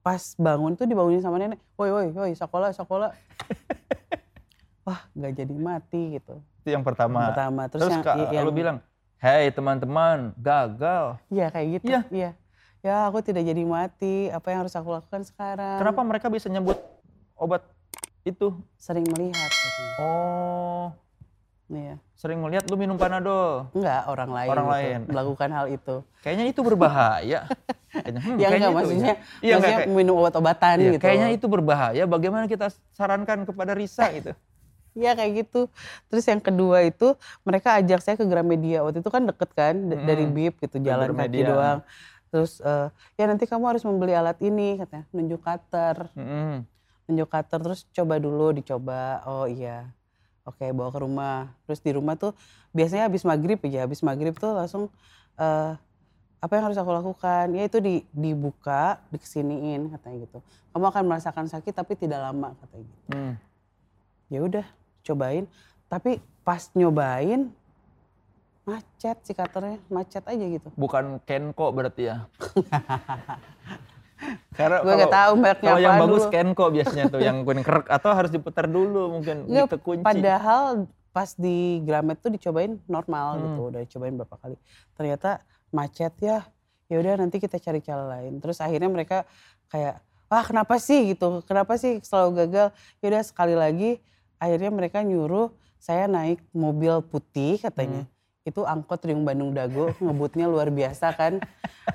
pas bangun tuh dibangunin sama nenek woi woi woi sekolah sekolah wah nggak jadi mati gitu Itu yang pertama. pertama terus, Terus, yang, Kak, yang lu bilang, hei teman-teman, gagal. iya kayak gitu Iya. iya ya aku tidak jadi mati apa yang harus aku lakukan sekarang Kenapa mereka bisa nyebut obat itu? sering melihat. Oh, iya sering melihat lu minum panadol. enggak orang lain Orang gitu, lain. melakukan hal itu Kayaknya itu berbahaya. Kayaknya, hmm, ya kayaknya enggak itu maksudnya, ya. Iya, maksudnya kayak- minum obat-obatan iya, gitu. Kayaknya itu berbahaya. Bagaimana kita sarankan kepada Risa gitu? Iya kayak gitu. Terus yang kedua itu mereka ajak saya ke Gramedia. Waktu itu kan deket kan Mm-mm. dari BIP gitu jalan kaki Gramedia. doang. Terus eh, ya nanti kamu harus membeli alat ini katanya, nunjuk cutter, Mm-mm. nunjuk cutter terus coba dulu dicoba. Oh iya. Oke, bawa ke rumah. Terus di rumah tuh biasanya habis maghrib aja, habis maghrib tuh langsung eh, apa yang harus aku lakukan? Ya itu di, dibuka, dikesiniin katanya gitu. Kamu akan merasakan sakit tapi tidak lama katanya gitu. Hmm. ya udah cobain tapi pas nyobain macet si cutternya macet aja gitu Bukan Kenko berarti ya? Karena gue nggak tahu mereknya Kalau yang bagus dulu. Kenko biasanya tuh yang kuning kerek atau harus diputar dulu mungkin Nggak, dikunci. padahal pas di Gramet tuh dicobain normal Hmm. gitu udah dicobain berapa kali ternyata macet ya ya udah nanti kita cari cara lain terus akhirnya mereka kayak wah kenapa sih gitu kenapa sih selalu gagal ya udah sekali lagi akhirnya mereka nyuruh saya naik mobil putih katanya. Itu angkot Riung Bandung Dago ngebutnya luar biasa kan.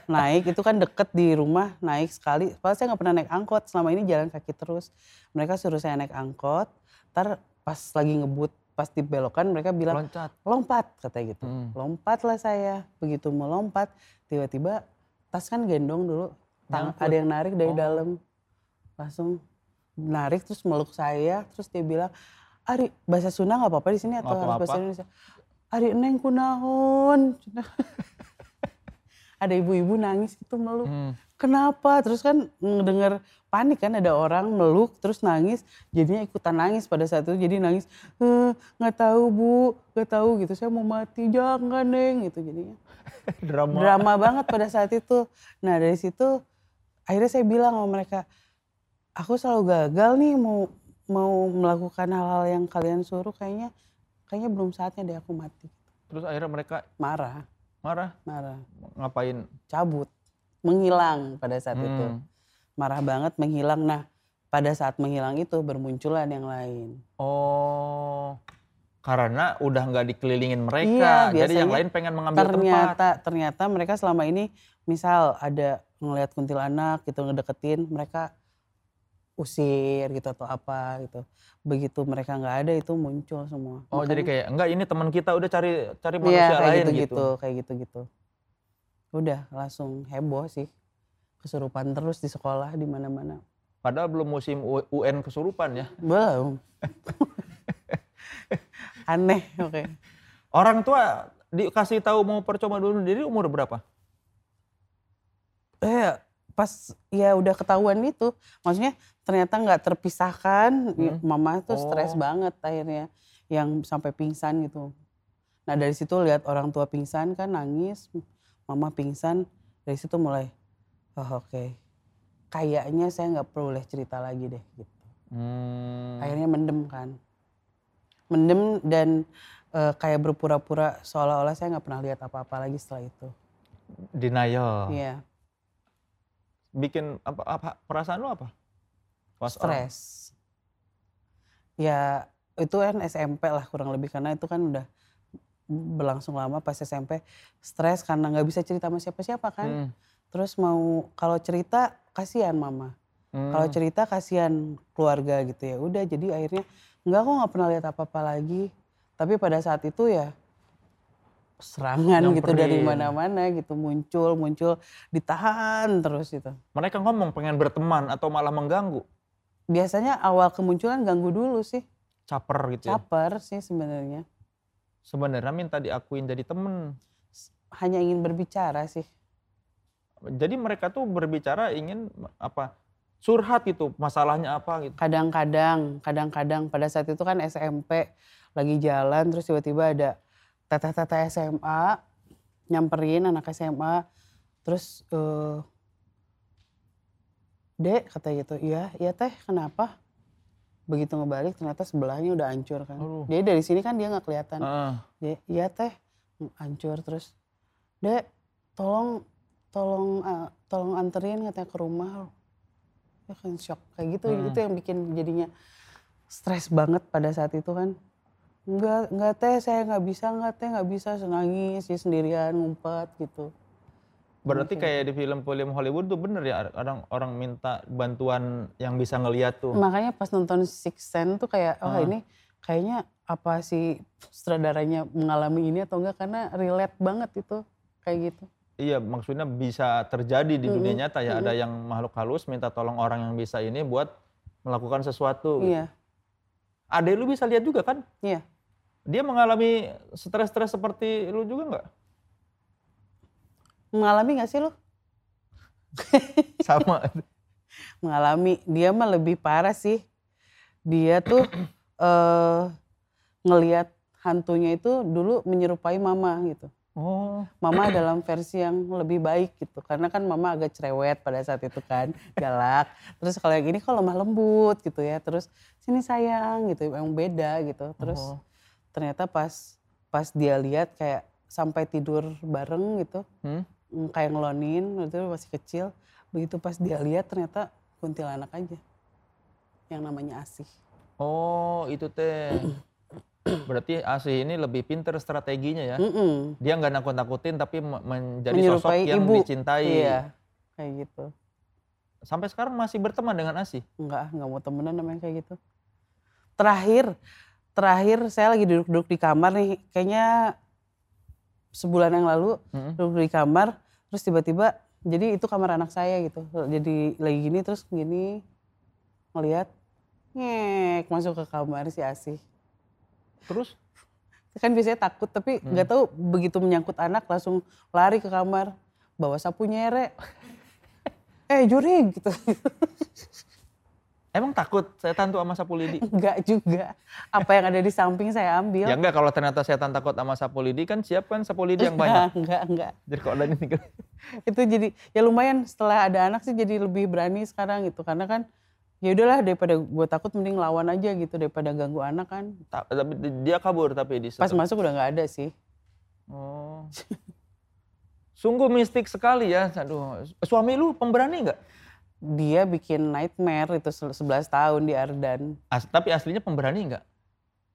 Naik itu kan deket di rumah naik sekali. Padahal saya nggak pernah naik angkot selama ini jalan kaki terus. Mereka suruh saya naik angkot ntar pas lagi ngebut pas di belokan mereka bilang Loncat. lompat katanya gitu. Hmm. lompat lah saya begitu mau lompat tiba-tiba tas kan gendong dulu. Tang- ada yang narik dari Oh. dalam. Langsung narik terus meluk saya terus dia bilang Ari bahasa Sunda nggak apa-apa di sini atau harus bahasa. Indonesia? Ari neng kunaon ada ibu-ibu nangis gitu meluk. Hmm. kenapa? Terus kan ngedenger panik kan ada orang meluk terus nangis jadinya ikutan nangis pada saat itu jadi nangis "Eh, nggak tahu bu nggak tahu gitu. Saya mau mati jangan neng gitu jadinya. Drama. drama banget pada saat itu. Nah dari situ akhirnya saya bilang sama mereka aku selalu gagal nih mau mau melakukan hal-hal yang kalian suruh. Kayaknya kayaknya belum saatnya deh aku mati. Terus akhirnya mereka marah. Marah? Marah. Ngapain? cabut. Menghilang pada saat itu. Hmm. marah banget menghilang. Nah pada saat menghilang itu bermunculan yang lain. Oh, karena udah nggak dikelilingin Iya, mereka, jadi yang lain pengen mengambil tempat. ternyata ternyata mereka selama ini misal ada ngelihat kuntilanak gitu ngedeketin mereka usir gitu atau apa gitu. Begitu mereka nggak ada itu muncul semua. Oh, jadi Makanya- kayak enggak ini teman kita udah cari cari Iya, manusia kayak lain gitu, gitu. gitu kayak gitu gitu udah langsung heboh sih. Kesurupan terus di sekolah di mana-mana. Padahal belum musim UN kesurupan ya. belum. Aneh oke. Orang tua dikasih tahu mau percuma dulu diri umur berapa? eh pas ya udah ketahuan itu maksudnya ternyata nggak terpisahkan. Hmm. mama tuh stres Oh. banget akhirnya yang sampai pingsan gitu. Nah dari situ lihat orang tua pingsan kan nangis. Mama pingsan dari situ mulai oh oke. Kayaknya saya nggak perlu boleh cerita lagi deh gitu. Hmm. akhirnya mendem kan. Mendem dan eh, kayak berpura-pura seolah-olah saya nggak pernah lihat apa-apa lagi setelah itu. Denial. iya Bikin apa, apa perasaan lu apa? Pas stres. Ya itu kan SMP lah kurang lebih karena itu kan udah berlangsung lama pas SMP stres karena nggak bisa cerita sama siapa-siapa kan. Hmm. Terus mau kalau cerita kasihan mama. Hmm. Kalau cerita kasihan keluarga gitu ya. Udah jadi akhirnya nggak kok nggak pernah lihat apa-apa lagi. Tapi pada saat itu ya serangan gitu dari Nyamperin. mana-mana gitu muncul muncul ditahan terus gitu. Mereka ngomong pengen berteman atau malah mengganggu. Biasanya awal kemunculan ganggu dulu sih. Caper gitu ya. caper sih sebenarnya. Sebenarnya minta diakuin jadi temen. hanya ingin berbicara sih. Jadi mereka tuh berbicara ingin apa? Surhat gitu, masalahnya apa gitu. Kadang-kadang, kadang-kadang pada saat itu kan SMP lagi jalan terus tiba-tiba ada teteh-teteh SMA nyamperin anak SMA terus eh Dek kata gitu, iya, iya teh kenapa? Begitu ngebalik ternyata sebelahnya udah hancur kan. Aduh. Dia dari sini kan dia nggak kelihatan. Dia, iya teh hancur terus. Dek tolong tolong eh, tolong anterin katanya ke rumah. Ya kan shock kayak gitu Hmm. itu yang bikin jadinya stres banget pada saat itu kan. Enggak, enggak teh saya nggak bisa, enggak teh nggak bisa nangis dia sendirian ngumpet gitu. Berarti Oke. kayak di film-film Hollywood tuh bener ya orang orang minta bantuan yang bisa ngeliat tuh. Makanya pas nonton Six Sense tuh kayak oh Ah. ini kayaknya apa sih sutradaranya mengalami ini atau enggak karena relate banget itu kayak gitu. Iya, maksudnya bisa terjadi di dunia nyata ya. Ada yang makhluk halus minta tolong orang yang bisa ini buat melakukan sesuatu. Iya, Adek lu bisa lihat juga kan? iya. Dia mengalami stres-stres seperti lu juga nggak? Mengalami gak sih lo? Sama. Mengalami. Dia mah lebih parah sih. Dia tuh eh ngelihat hantunya itu dulu menyerupai mama gitu. Oh, Mama dalam versi yang lebih baik gitu. Karena kan mama agak cerewet pada saat itu kan. Galak. Terus kalau yang ini kok lemah lembut gitu ya. Terus sini sayang gitu. Yang beda gitu. Terus Oh. Ternyata pas pas dia lihat kayak sampai tidur bareng gitu. Hmm? mm, Kayak ngelonin itu masih kecil. Begitu pas dia lihat ternyata kuntilanak aja. Yang namanya Asih. oh itu teh. Berarti Asih ini lebih pinter strateginya ya. Mm-mm. Dia nggak nakut-nakutin tapi me- menjadi sosok Menyerupai yang ibu. dicintai. Iya. Kayak gitu. Sampai sekarang masih berteman dengan Asih. Enggak, enggak mau temenan namanya kayak gitu. Terakhir, terakhir saya lagi duduk-duduk di kamar nih, kayaknya sebulan yang lalu Mm-mm. duduk di kamar, terus tiba-tiba, jadi itu kamar anak saya gitu. Jadi lagi gini terus gini ngelihat ngek masuk ke kamar si Asih. Terus? Kan biasanya takut tapi nggak tahu begitu menyangkut anak langsung lari ke kamar bawa sapu nyere. eh jurig gitu. Emang takut setan tuh sama sapu lidi? Enggak juga. Apa yang ada di samping saya ambil. Ya enggak kalau ternyata setan takut sama sapu lidi kan siap kan sapu lidi yang banyak. enggak, enggak. Jadi kalau ada ini Itu jadi ya lumayan setelah ada anak sih jadi lebih berani sekarang gitu. Karena kan ya udahlah daripada gue takut mending lawan aja gitu daripada ganggu anak kan. Ta- tapi dia kabur tapi di Pas masuk udah nggak ada sih. Oh. Sungguh mistik sekali ya. Aduh, suami lu pemberani nggak? Dia bikin nightmare itu sel- 11 tahun di Ardan. As- tapi aslinya pemberani nggak?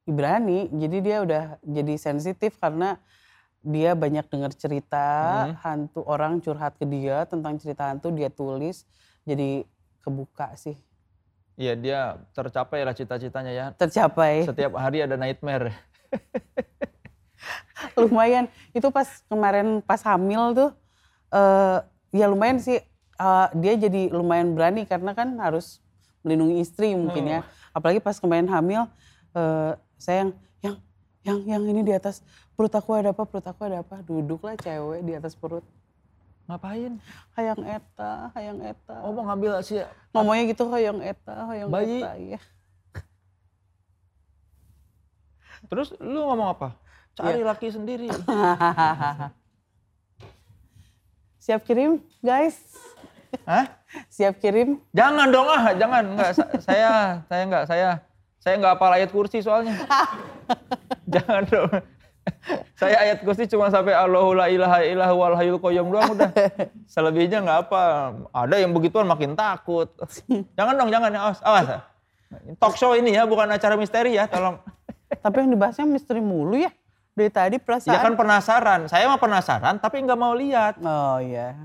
Berani, jadi dia udah jadi sensitif karena dia banyak dengar cerita Hmm. hantu orang curhat ke dia tentang cerita hantu dia tulis jadi kebuka sih Iya dia tercapai lah cita-citanya ya. tercapai Setiap hari ada nightmare. lumayan itu pas kemarin pas hamil tuh eh ya lumayan sih eh, dia jadi lumayan berani karena kan harus melindungi istri mungkin ya apalagi pas kemarin hamil eh sayang yang yang yang ini di atas perut aku ada apa perut aku ada apa duduklah cewek di atas perut Ngapain? hayang eta hayang eta Oh mau ngambil si ngomongnya gitu hayang eta hayang Bayi. eta iya Terus lu ngomong apa? Cari Iya. laki sendiri. siap kirim guys Hah? siap kirim Jangan dong ah, jangan. Enggak, sa- saya, saya enggak, saya, saya enggak hafal ayat kursi soalnya. jangan dong. Saya ayat kursi cuma sampai Allahu la ilaha illahu wal hayyul qayyum doang udah. Selebihnya enggak apa. Ada yang begituan makin takut. Jangan dong, jangan. Awas, awas. Talk show ini ya, bukan acara misteri ya, tolong. tapi yang dibahasnya misteri mulu ya dari tadi perasaan Ya kan penasaran. Saya mah penasaran, tapi enggak mau lihat. oh iya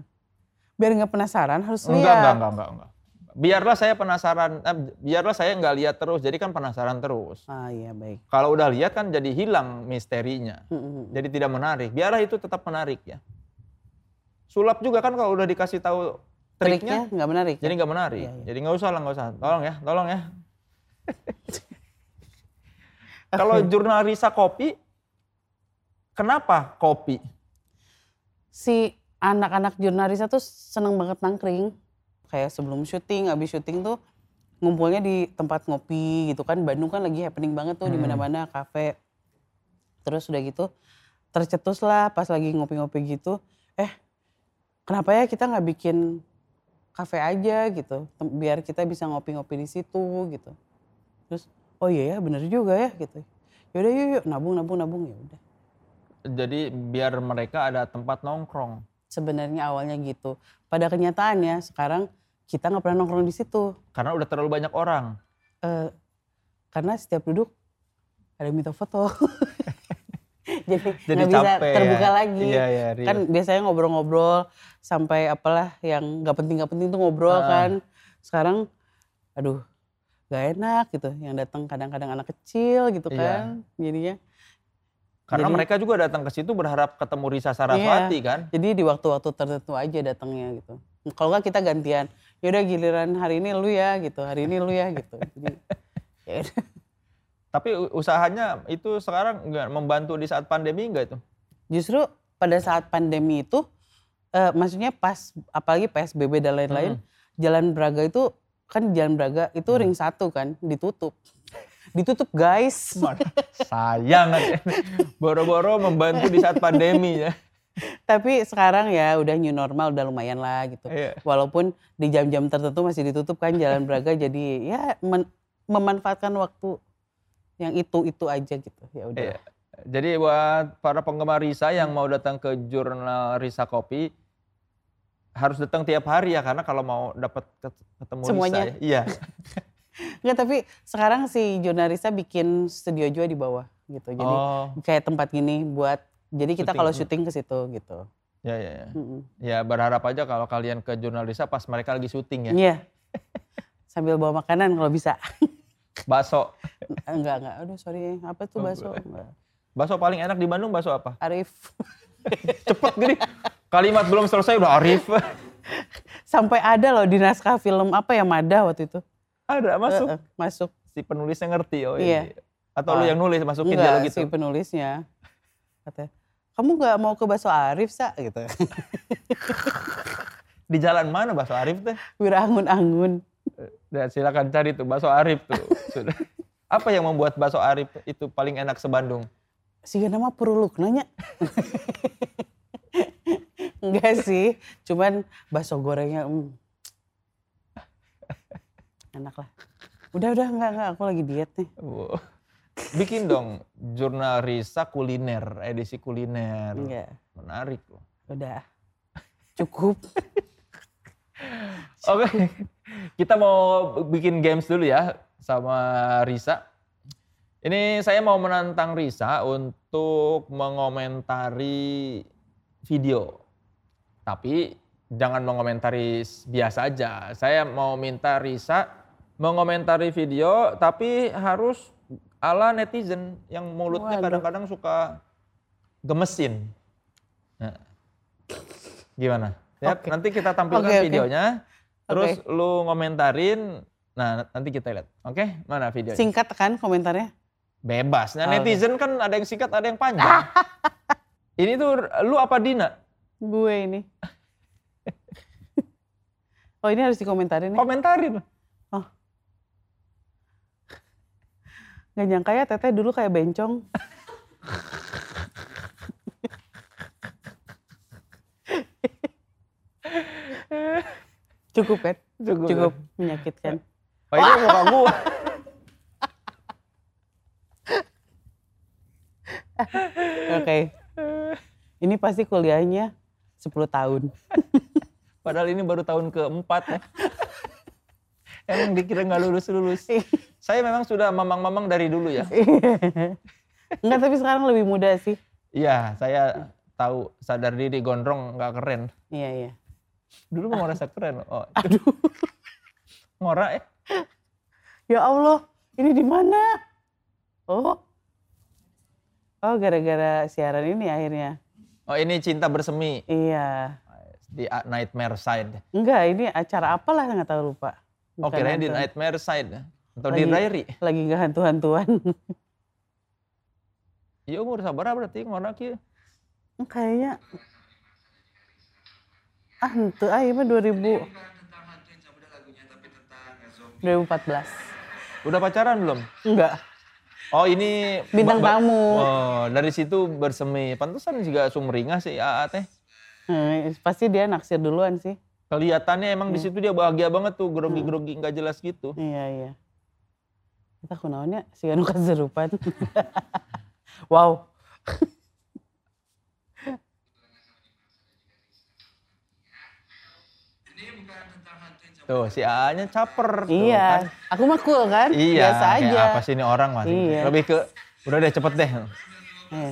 biar nggak penasaran harus Enggak, lihat enggak, enggak, enggak, enggak. Biarlah saya penasaran, eh, biarlah saya enggak lihat terus, jadi kan penasaran terus. ah iya baik Kalau udah lihat kan jadi hilang misterinya. Mm-mm. Jadi tidak menarik. Biarlah itu tetap menarik ya. Sulap juga kan kalau udah dikasih tahu triknya nggak menarik jadi ya? nggak menarik. Iya, iya. Jadi nggak usah lah, nggak usah. Tolong ya, tolong ya. kalau jurnal Risa kopi, kenapa kopi? si anak-anak jurnalisa tuh seneng banget nangkring. Kayak sebelum syuting, abis syuting tuh ngumpulnya di tempat ngopi gitu kan. Bandung kan lagi happening banget tuh di Hmm. mana-mana kafe. Terus udah gitu tercetus lah pas lagi ngopi-ngopi gitu. Eh kenapa ya kita nggak bikin kafe aja gitu. Biar kita bisa ngopi-ngopi di situ gitu. Terus oh iya ya bener juga ya gitu. Yaudah yuk yuk nabung nabung nabung ya udah. Jadi biar mereka ada tempat nongkrong. Sebenarnya awalnya gitu. Pada kenyataannya sekarang kita nggak pernah nongkrong di situ. Karena udah terlalu banyak orang. Eh, karena setiap duduk ada yang minta foto. Jadi, Jadi nggak bisa capek ya. terbuka lagi. Iya, iya, real. kan biasanya ngobrol-ngobrol sampai apalah yang nggak penting nggak penting tuh ngobrol Ah. kan. Sekarang, aduh, gak enak gitu. Yang datang kadang-kadang anak kecil gitu Iya. kan. Jadinya, Karena Jadi- mereka juga datang ke situ berharap ketemu Risa Saraswati Iya. kan. jadi di waktu-waktu tertentu aja datangnya gitu. Kalau nggak kita gantian. Yaudah giliran hari ini lu ya gitu. Hari ini lu ya gitu. Jadi, ya. Tapi usahanya itu sekarang nggak membantu di saat pandemi enggak itu? Justru pada saat pandemi itu, eh, maksudnya pas apalagi PSBB dan lain-lain, Jalan Braga itu kan Jalan Braga itu ring satu kan ditutup, ditutup guys. Mana? Sayang kan. Boro-boro membantu di saat pandemi ya. Tapi sekarang ya udah new normal udah lumayan lah gitu. Iya. Walaupun di jam-jam tertentu masih ditutup kan Jalan Braga jadi ya men- memanfaatkan waktu yang itu itu aja gitu. Ya udah. Iya. Jadi buat para penggemar Risa yang mau datang ke jurnal Risa Kopi harus datang tiap hari ya karena kalau mau dapat ket- ketemu Semuanya. Risa ya. Iya. Enggak tapi sekarang si Jonarisa bikin studio juga di bawah gitu. Jadi oh, kayak tempat gini buat jadi kita kalau syuting ke situ gitu. ya ya ya. Mm-mm. Ya berharap aja kalau kalian ke jurnal Risa pas mereka lagi syuting ya. Iya. Sambil bawa makanan kalau bisa. Bakso. enggak enggak. Aduh sorry. Apa tuh Oh, bakso? Enggak. Bakso paling enak di Bandung bakso apa? Arif. Cepet gini. Kalimat belum selesai udah Arif. Sampai ada loh di naskah film apa ya Mada waktu itu. Ada masuk. Eh, eh, masuk. Si penulisnya ngerti oh Iya. ini. Atau lu Wah. yang nulis masukin Enggak dia gitu. si penulisnya. Katanya, kamu nggak mau ke bakso Arif, Sa? Gitu. Di jalan mana bakso Arif teh? Wira angun-angun. Dan silakan cari tuh bakso Arif tuh. Sudah. Apa yang membuat bakso Arif itu paling enak sebandung? Sih nama peruluk nanya. Enggak sih, cuman bakso gorengnya mm. Enak lah. Udah udah enggak enggak aku lagi diet nih. Wow. Bikin dong jurnal Risa kuliner, edisi kuliner. Enggak, Menarik loh. udah. Cukup. Oke, kita mau bikin games dulu ya sama Risa. Ini saya mau menantang Risa untuk mengomentari video. Tapi jangan mengomentari biasa aja. Saya mau minta Risa mengomentari video tapi harus ala netizen yang mulutnya kadang-kadang suka gemesin. Nah, gimana? Ya, Oke. nanti kita tampilkan oke. videonya. Terus Oke. lu ngomentarin. Nah, nanti kita lihat. Oke, mana videonya? Singkat kan komentarnya? Bebas. Nah, Oke. netizen kan ada yang singkat, ada yang panjang. Ini tuh lu apa Dina? Gue ini. oh ini harus dikomentarin nih. Komentarin. Gak nyangka ya teteh dulu kayak bencong. Cukup kan? Cukup. Cukup menyakitkan. Oh, ini muka gua. Oke. Ini pasti kuliahnya 10 tahun. Padahal ini baru tahun keempat ya. Emang dikira nggak lulus-lulus. Saya memang sudah mamang-mamang dari dulu ya. Enggak, tapi sekarang lebih muda sih. Iya, saya tahu sadar diri gondrong nggak keren. Iya, iya. Dulu mau ngerasa keren. Oh, Aduh. ngorak ya. Ya Allah, ini di mana? Oh. Oh, gara-gara siaran ini akhirnya. Oh, ini cinta bersemi Iya. di A- Nightmare Side. Enggak, ini acara apalah nggak tahu lupa. Oh, Bukan kirain di. Nightmare Side atau di Lagi- Diary. Lagi nggak hantu-hantuan. Iya umur sabar berarti ngorak ya. Kayaknya Ah, ente ah iya mah 2000 2014. Udah pacaran belum? Enggak. Oh ini Bintang tamu. Oh dari situ bersemi. Pantesan juga sumringah sih AA teh. Eh, pasti dia naksir duluan sih. Kelihatannya emang di Hmm. situ dia bahagia banget tuh, grogi-grogi nggak jelas gitu. Iya, iya. Kita kunaonnya si anu keserupan. wow. Tuh si AA-nya caper. tuh, iya. kan. Aku mah cool kan? Iya. Biasa aja. apa sih ini orang mas? Iya. Lebih ke udah deh cepet deh. Iya.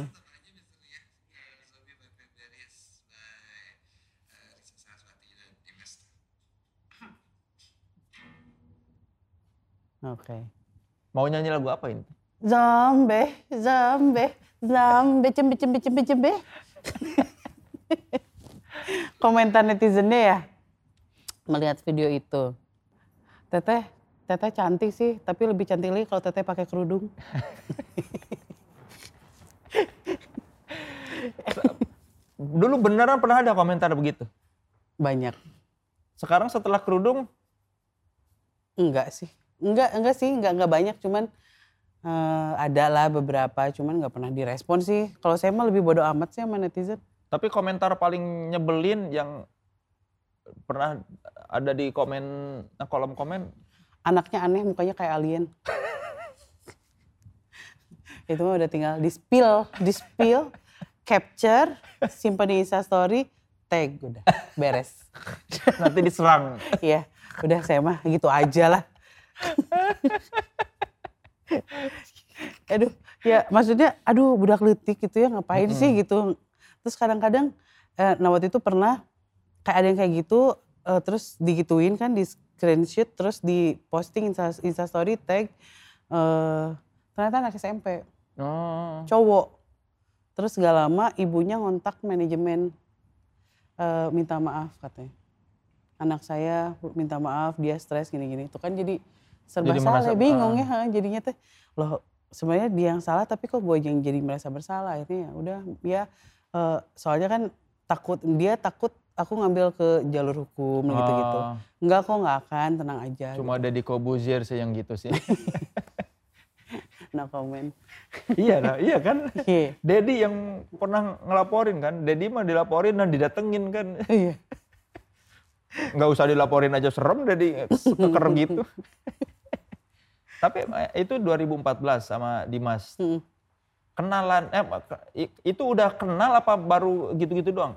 Oke. Mau nyanyi lagu apa ini? Zombie, zombie, zombie, cembe, cembe, cembe, cembe. Komentar netizennya ya, melihat video itu. Teteh, teteh cantik sih, tapi lebih cantik lagi kalau teteh pakai kerudung. Dulu beneran pernah ada komentar begitu. Banyak. Sekarang setelah kerudung, Enggak sih. Enggak, enggak sih, enggak enggak banyak, cuman eh, ada lah beberapa, cuman nggak pernah direspon sih. Kalau saya mah lebih bodoh amat sih sama netizen. tapi komentar paling nyebelin yang pernah ada di komen nah, kolom komen Anaknya aneh, mukanya kayak alien. Itu mah udah tinggal di spill, di spill, capture, simpan di Instastory, tag udah beres. nanti diserang. Iya, udah saya mah gitu aja lah. aduh, ya maksudnya, aduh budak letik gitu ya ngapain sih gitu. Terus kadang-kadang, eh, nah waktu itu pernah kayak ada yang kayak gitu, eh, terus digituin kan di screenshot, terus di posting Insta, Instastory tag, eh, ternyata anak SMP, Oh. cowok. Terus gak lama ibunya ngontak manajemen, eh, minta maaf katanya. Anak saya minta maaf, dia stres gini-gini. Itu kan jadi serba Jadi salah, merasa- bingung ah. ya. Jadinya teh, loh sebenarnya dia yang salah tapi kok gue yang jadi merasa bersalah. Akhirnya ya udah, ya eh, soalnya kan takut, dia takut aku ngambil ke jalur hukum gitu-gitu. Oh, Enggak kok nggak akan, tenang aja. Cuma gitu. ada di Kobuzier sih yang gitu sih. No comment. iya, nah, iya kan? Iya. Dedi yang pernah ngelaporin kan, Dedi mah dilaporin dan didatengin kan. Iya. Nggak usah dilaporin aja serem, Dedi keker gitu. Tapi eh, itu 2014 sama Dimas. Mm. Kenalan, eh, itu udah kenal apa baru gitu-gitu doang?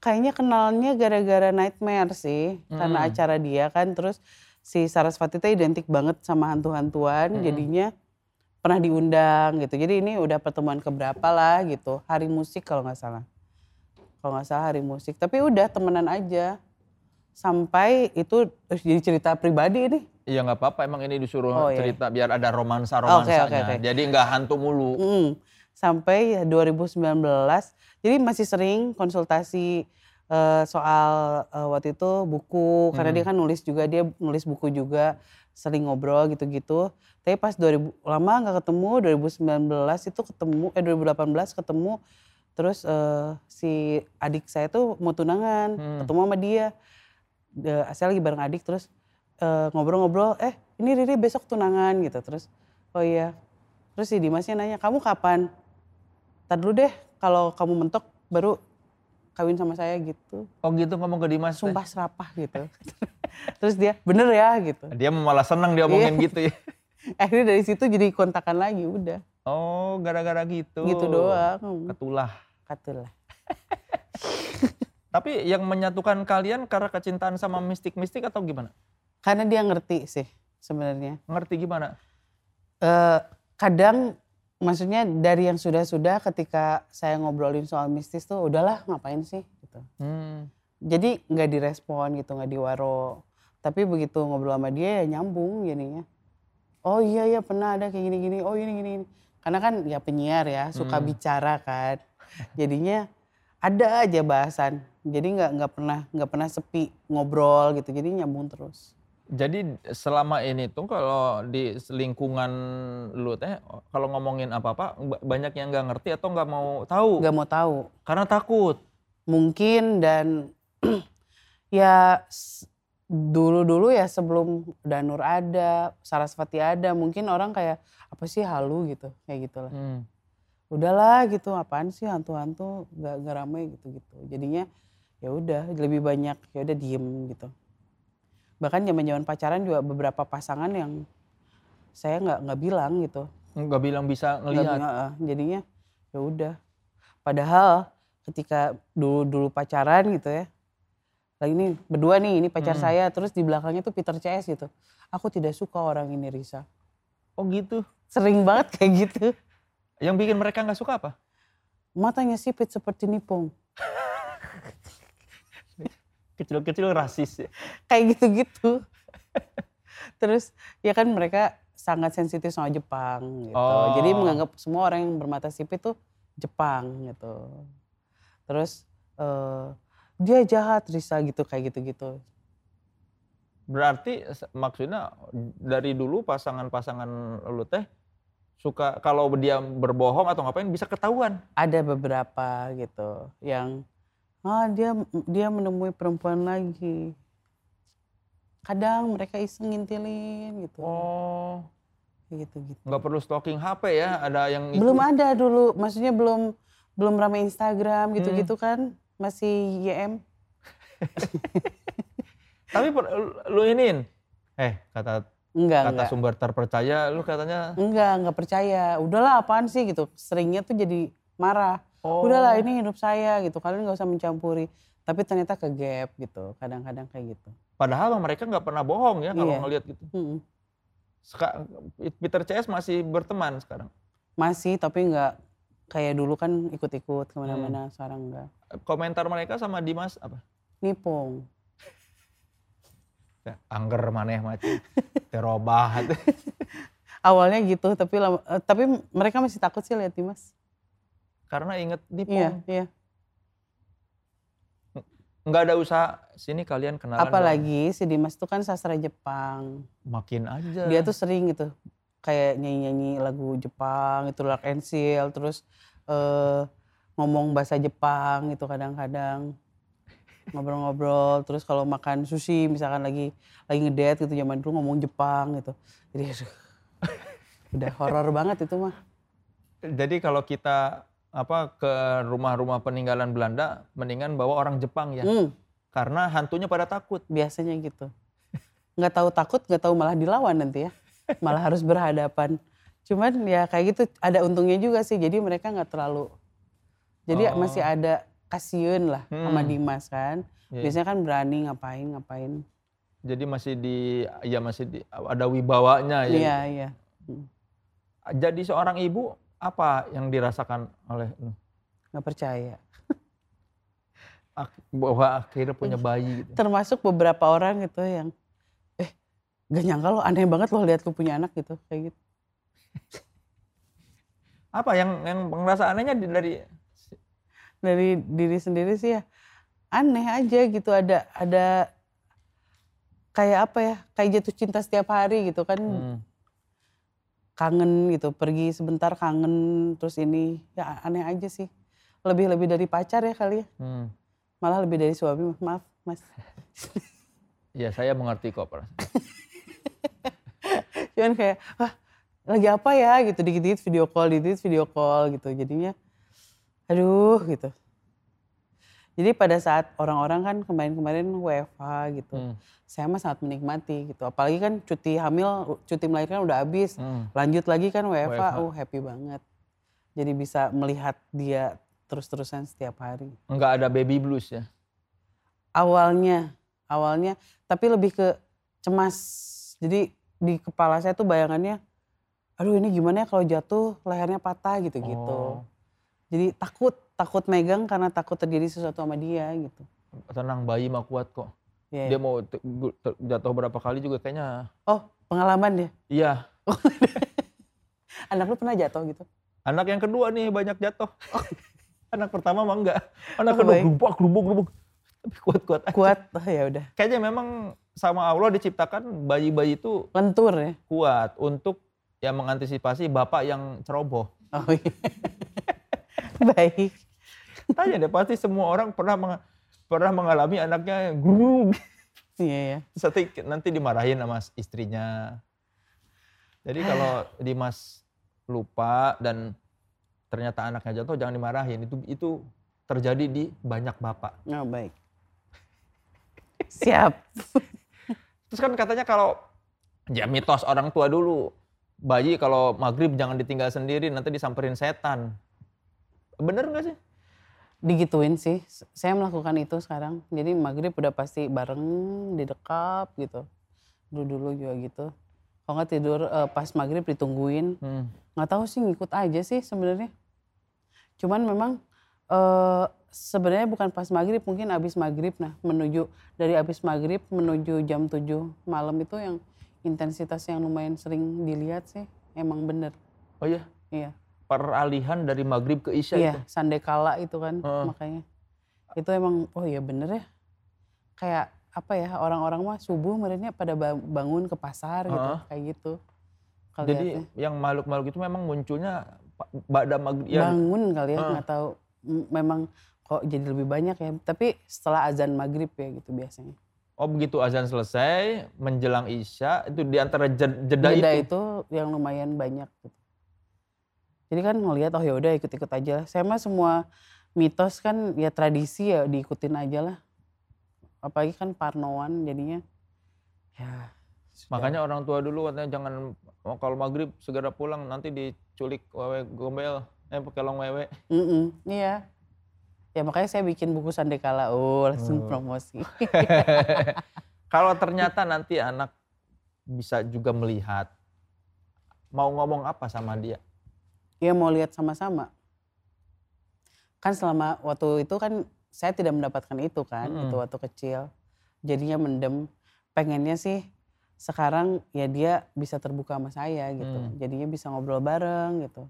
Kayaknya kenalnya gara-gara Nightmare sih, karena Hmm. acara dia kan terus si Sarasvati teh identik banget sama hantu-hantuan, Hmm. jadinya pernah diundang gitu. Jadi ini udah pertemuan keberapa lah gitu, hari musik kalau nggak salah. Kalau nggak salah hari musik, tapi udah temenan aja. Sampai itu jadi cerita pribadi nih. Iya nggak apa-apa, emang ini disuruh Oh, iya. cerita biar ada romansa-romansanya. Oke, oke, oke. Jadi nggak hantu mulu. Mm. Sampai ya 2019, jadi masih sering konsultasi eh, soal eh, waktu itu buku, karena dia kan nulis juga, dia nulis buku juga, sering ngobrol gitu-gitu. Tapi pas 2000, lama nggak ketemu, 2019 itu ketemu, eh 2018 ketemu, terus eh, si adik saya tuh mau tunangan, Hmm. ketemu sama dia. De- saya lagi bareng adik, terus eh, ngobrol-ngobrol, eh ini Riri besok tunangan gitu, terus oh iya. Terus si Dimasnya nanya, kamu kapan? Ntar dulu deh, kalau kamu mentok baru kawin sama saya gitu. Oh gitu ngomong ke Dimas. Sumpah serapah gitu. Terus dia, bener ya gitu. Dia malah seneng dia omongin Iya. gitu ya. Akhirnya dari situ jadi kontakan lagi, udah. Oh gara-gara gitu. Gitu doang. Ketulah. Katulah. Tapi yang menyatukan kalian karena kecintaan sama mistik-mistik atau gimana? Karena dia ngerti sih sebenarnya. Ngerti gimana? Eh, kadang maksudnya dari yang sudah-sudah ketika saya ngobrolin soal mistis tuh udahlah ngapain sih gitu. Hmm. Jadi nggak direspon gitu, nggak diwaro. Tapi begitu ngobrol sama dia ya nyambung jadinya. Oh iya ya pernah ada kayak gini-gini, oh ini gini, gini. Karena kan ya penyiar ya, suka Hmm. bicara kan. Jadinya ada aja bahasan. Jadi nggak nggak pernah nggak pernah sepi ngobrol gitu. Jadi nyambung terus. Jadi selama ini tuh kalau di lingkungan lu teh kalau ngomongin apa-apa ba- banyak yang nggak ngerti atau nggak mau tahu Nggak mau tahu. karena takut. Mungkin dan Ya dulu-dulu ya sebelum Danur ada, Sarasvati ada, mungkin orang kayak apa sih halu gitu, kayak gitu lah. Hmm. Udahlah gitu, apaan sih hantu-hantu gak, gak rame gitu-gitu. Jadinya ya udah lebih banyak ya udah diem gitu. Bahkan zaman-zaman pacaran juga beberapa pasangan yang saya nggak nggak bilang gitu. Nggak bilang bisa ngelihat. jadinya ya udah. Padahal ketika dulu dulu pacaran gitu ya. Lagi ini berdua nih, ini pacar Hmm. saya terus di belakangnya tuh Peter CS gitu. Aku tidak suka orang ini Risa. Oh gitu. Sering banget kayak gitu. Yang bikin mereka nggak suka apa? Matanya sipit seperti nipong. Kecil-kecil rasis ya. Kayak gitu-gitu. terus ya kan mereka sangat sensitif sama Jepang gitu. Oh. Jadi menganggap semua orang yang bermata sipit tuh Jepang gitu. Terus eh, dia jahat Risa gitu kayak gitu-gitu. Berarti maksudnya dari dulu pasangan-pasangan lu teh suka kalau dia berbohong atau ngapain bisa ketahuan. Ada beberapa gitu yang ah dia dia menemui perempuan lagi. Kadang mereka iseng ngintilin gitu. Oh, gitu-gitu. nggak perlu stalking HP ya? Ada yang itu? Belum ada dulu, maksudnya belum belum ramai Instagram Hmm. gitu-gitu kan. Masih YM. Tapi per- lu iniin. Eh, kata Enggak, kata enggak. sumber terpercaya lu katanya Enggak, enggak percaya. Udahlah apaan sih gitu. Seringnya tuh jadi marah. oh, Udahlah ini hidup saya gitu. Kalian nggak usah mencampuri. Tapi ternyata ke gap gitu. Kadang-kadang kayak gitu. padahal mereka nggak pernah bohong ya kalau Iya. ngelihat gitu. Seka- Peter CS masih berteman sekarang. Masih tapi nggak kayak dulu kan ikut-ikut ke mana-mana. Hmm. Sekarang enggak. Komentar mereka sama Dimas apa? Nipong. Ya, angger maneh macam terobah. Awalnya gitu tapi eh, tapi mereka masih takut sih lihat Dimas. Karena inget Iya, Dipong. iya. Nggak ada usaha sini kalian kenalan. dong. Apalagi si Dimas tuh kan sastra Jepang. makin aja. Dia tuh sering gitu kayak nyanyi-nyanyi lagu Jepang itu Lark and Seal terus eh, ngomong bahasa Jepang itu kadang-kadang ngobrol-ngobrol terus kalau makan sushi misalkan lagi lagi ngedate gitu zaman dulu ngomong Jepang gitu. Jadi aduh, udah horor banget itu mah. Jadi kalau kita apa ke rumah-rumah peninggalan Belanda mendingan bawa orang Jepang ya. Hmm, Karena hantunya pada takut. biasanya gitu. Nggak tahu takut, nggak tahu malah dilawan nanti ya. Malah harus berhadapan. Cuman ya kayak gitu ada untungnya juga sih. Jadi mereka nggak terlalu. Jadi Oh. masih ada kasihan lah sama Hmm. Dimas kan. Ya, Biasanya kan berani ngapain ngapain. Jadi masih di ya masih di, ada wibawanya ya. Iya iya. Jadi seorang ibu apa yang dirasakan oleh? Nggak percaya. Bahwa akhirnya punya bayi gitu. Termasuk beberapa orang gitu yang eh gak nyangka lo aneh banget lo lihat lo punya anak gitu kayak gitu. Apa yang yang ngerasa anehnya dari Dari diri sendiri sih ya aneh aja gitu ada ada kayak apa ya kayak jatuh cinta setiap hari gitu kan. Hmm, kangen gitu pergi sebentar kangen terus ini ya aneh aja sih. Lebih lebih dari pacar ya kali ya. Hmm. malah lebih dari suami maaf mas. Ya saya mengerti kok perasaan. cuman kayak wah lagi apa ya? gitu dikit-dikit video call dikit video call gitu. Jadinya aduh gitu. Jadi pada saat orang-orang kan kemarin-kemarin WFH gitu Hmm, saya mah sangat menikmati gitu. Apalagi kan cuti hamil cuti melahirkan udah habis. Hmm. lanjut lagi kan WFH, WFH. oh happy banget. Jadi bisa melihat dia terus-terusan setiap hari. Nggak ada baby blues ya. awalnya awalnya tapi lebih ke cemas. Jadi di kepala saya tuh bayangannya aduh ini gimana ya kalau jatuh lehernya patah gitu gitu Oh, jadi takut takut megang karena takut terjadi sesuatu sama dia gitu tenang bayi mah kuat kok. Ya, Dia mau gu- te- jatuh berapa kali juga kayaknya. oh pengalaman ya Iya. anak lu pernah jatuh gitu Anak yang kedua nih banyak jatuh. Anak pertama mah enggak. Anak Oh, kedua gerubuk, gerubuk, gerubuk. Tapi kuat-kuat aja. kuat oh, ya udah Kayaknya memang sama Allah diciptakan bayi-bayi itu lentur ya kuat untuk ya mengantisipasi bapak yang ceroboh. oh iya baik Tanya deh pasti semua orang pernah meng- pernah mengalami anaknya guru Iya ya. Nanti, nanti dimarahin sama istrinya. Jadi kalau Dimas lupa dan ternyata anaknya jatuh jangan dimarahin. Itu itu terjadi di banyak bapak. Oh baik. Siap. Terus kan katanya kalau ya mitos orang tua dulu bayi kalau maghrib jangan ditinggal sendiri nanti disamperin setan. Bener nggak sih? Digituin sih. Saya melakukan itu sekarang. Jadi maghrib udah pasti bareng di dekap gitu. Dulu dulu juga gitu. Kalau nggak tidur eh, pas maghrib ditungguin. Hmm. Nggak tahu sih ngikut aja sih sebenarnya. Cuman memang eh sebenarnya bukan pas maghrib mungkin abis maghrib nah menuju dari abis maghrib menuju jam 7 malam itu yang intensitas yang lumayan sering dilihat sih emang bener Oh iya, iya peralihan dari maghrib ke isya iya itu. sandekala itu kan Heeh. makanya itu emang oh iya bener ya kayak apa ya orang-orang mah subuh mereka pada ba- bangun ke pasar gitu Heeh. kayak gitu Jadi Kelihatannya. yang makhluk-makhluk itu memang munculnya pa- pada maghrib. Ya, bangun kali ya Heeh. nggak tahu memang kok jadi lebih banyak ya tapi setelah azan maghrib ya gitu biasanya oh begitu azan selesai menjelang isya itu di antara jed- jeda, jeda itu. itu yang lumayan banyak gitu jadi kan ngelihat oh ya udah ikut-ikut aja lah. saya mah semua mitos kan ya tradisi ya diikutin aja lah apalagi kan parnoan jadinya ya sudah. Makanya orang tua dulu katanya jangan oh, kalau maghrib segera pulang nanti diculik wewe gombel eh kelong wewe. Mm-mm, iya ya makanya saya bikin buku sandekala oh langsung Oh. promosi Kalau ternyata nanti anak bisa juga melihat mau ngomong apa sama dia. Ya mau lihat sama-sama kan selama waktu itu kan saya tidak mendapatkan itu kan Mm-mm. itu waktu kecil jadinya mendem pengennya sih sekarang ya dia bisa terbuka sama saya gitu Hmm. jadinya bisa ngobrol bareng gitu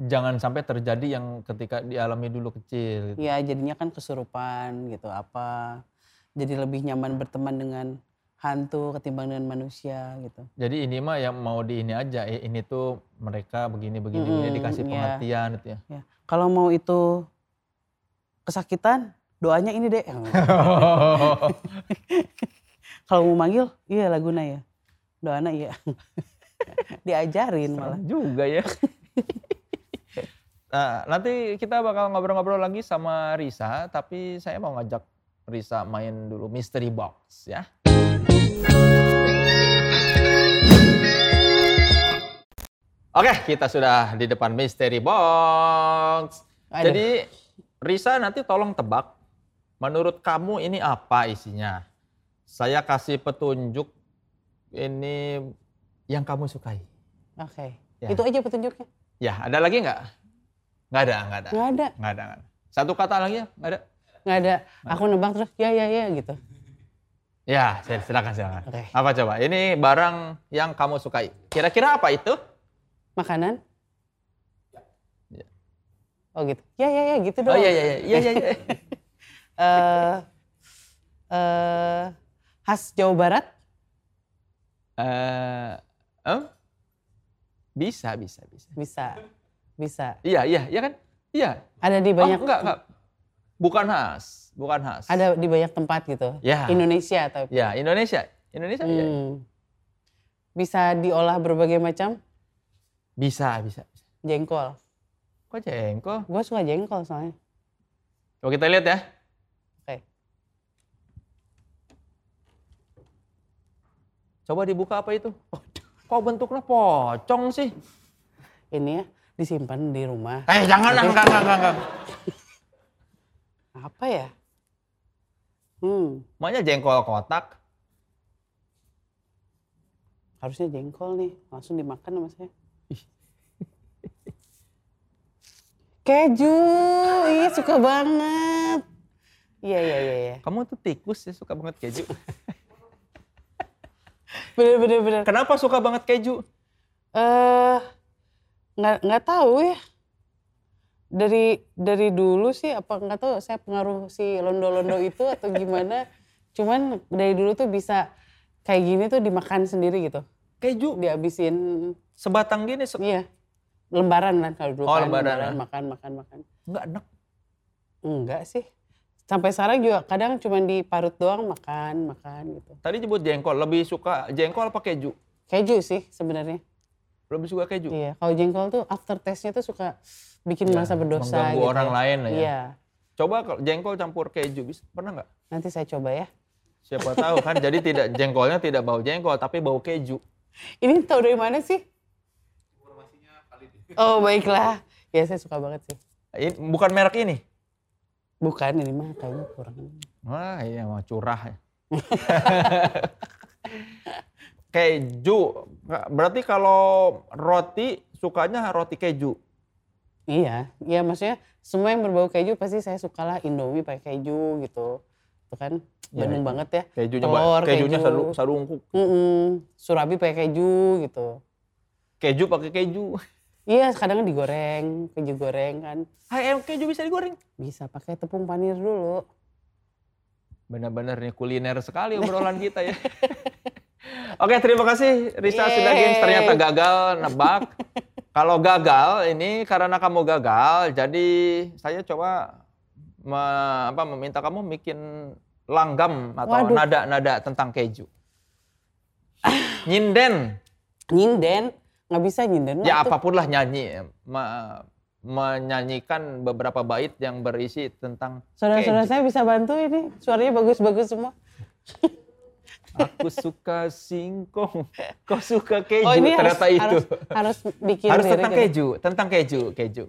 Jangan sampai terjadi yang ketika dialami dulu kecil. Gitu. ya jadinya kan kesurupan gitu apa jadi lebih nyaman berteman dengan hantu ketimbang dengan manusia gitu Jadi ini mah yang mau di ini aja, ini tuh mereka begini begini, begini Mm-mm, dikasih iya. pengertian gitu ya. ya kalau mau itu kesakitan doanya ini deh kalau mau manggil iya laguna ya doana iya diajarin malah Serem juga ya. nah, nanti kita bakal ngobrol-ngobrol lagi sama Risa, tapi saya mau ngajak Risa main dulu Mystery Box ya. Oke, kita sudah di depan Mystery Box. Aduh. Jadi Risa nanti tolong tebak, menurut kamu ini apa isinya? Saya kasih petunjuk ini yang kamu sukai. oke Ya. itu aja petunjuknya Ya, ada lagi nggak? Nggak ada, nggak ada. nggak ada Nggak ada, nggak ada. Satu kata lagi ya? Nggak ada? nggak ada aku nebak terus ya ya ya gitu Ya, sil- silakan, silakan. Oke. Apa coba? Ini barang yang kamu sukai. Kira-kira apa itu? makanan Ya. oh gitu ya ya ya gitu Oh dong iya, iya, iya, iya, iya. iya. eh eh, khas Jawa Barat Eh, em? Bisa, bisa, bisa. bisa bisa Iya, iya, iya kan? Iya. ada di banyak oh, enggak, enggak. Bukan khas, bukan khas. ada di banyak tempat gitu Ya. Indonesia tapi Ya, Indonesia. Indonesia ya. Hmm. bisa diolah berbagai macam Bisa, bisa. jengkol Kok jengkol? gue suka jengkol soalnya Coba kita lihat ya. Oke. Coba dibuka apa itu? Kok bentuknya pocong sih? ini ya disimpan di rumah Eh, jangan, enggak, enggak, enggak. apa ya hmm. Maunya jengkol kotak. harusnya jengkol nih langsung dimakan sama saya. Keju ih suka banget. Iya iya iya iya. Kamu tuh tikus ya, suka banget keju. bener bener bener. Kenapa suka banget keju? eh nggak nggak tahu ya dari dari dulu sih apa nggak tahu saya pengaruh si londo-londo itu atau gimana cuman dari dulu tuh bisa kayak gini tuh dimakan sendiri gitu Keju dihabisin sebatang gini, se- iya lembaran kan kalau dulu Oh, kan lembaran, ah. makan makan makan enggak enak. enggak sih Sampai sekarang juga kadang cuma diparut doang makan, makan gitu. Tadi nyebut jengkol, lebih suka jengkol apa keju? Keju sih sebenarnya. Lebih suka keju? Iya, kalau jengkol tuh after taste-nya tuh suka bikin Ya, merasa berdosa mengganggu gitu. orang lain lah ya. Iya, Coba kalau jengkol campur keju, bisa pernah nggak? nanti saya coba ya. Siapa tahu kan, jadi tidak jengkolnya tidak bau jengkol, tapi bau keju. Ini tahu dari mana sih? Oh baiklah, ya saya suka banget sih. Ini, bukan merek ini? Bukan ini mah kayaknya kurang. Wah, ini mah curah ya. keju, berarti kalau roti sukanya roti keju. Iya, iya maksudnya semua yang berbau keju pasti saya sukalah Indomie pakai keju gitu. Itu kan Ya, Bandung itu. banget ya. Kejunya, Telur, kejunya keju. sadu, sadungkuk. Mm-mm. Surabi pakai keju gitu. Keju pakai keju. Iya, kadang digoreng, keju goreng kan. Hai, em, keju bisa digoreng. Bisa pakai tepung panir dulu. Benar-benar nih kuliner sekali obrolan kita ya. Oke, terima kasih Risa sudah games ternyata gagal nebak. Kalau gagal ini karena kamu gagal, jadi saya coba me- apa, meminta kamu bikin langgam atau nada-nada tentang keju. Nyinden, Nyinden, nggak bisa nyinden. ya tuh. apa pun lah nyanyi, me- menyanyikan beberapa bait yang berisi tentang Saudara-saudara saya bisa bantu ini, suaranya bagus-bagus semua. Aku suka singkong, kau suka keju. Oh ini harus, ternyata itu. harus, harus bikin Harus tentang gitu. keju, tentang keju, keju.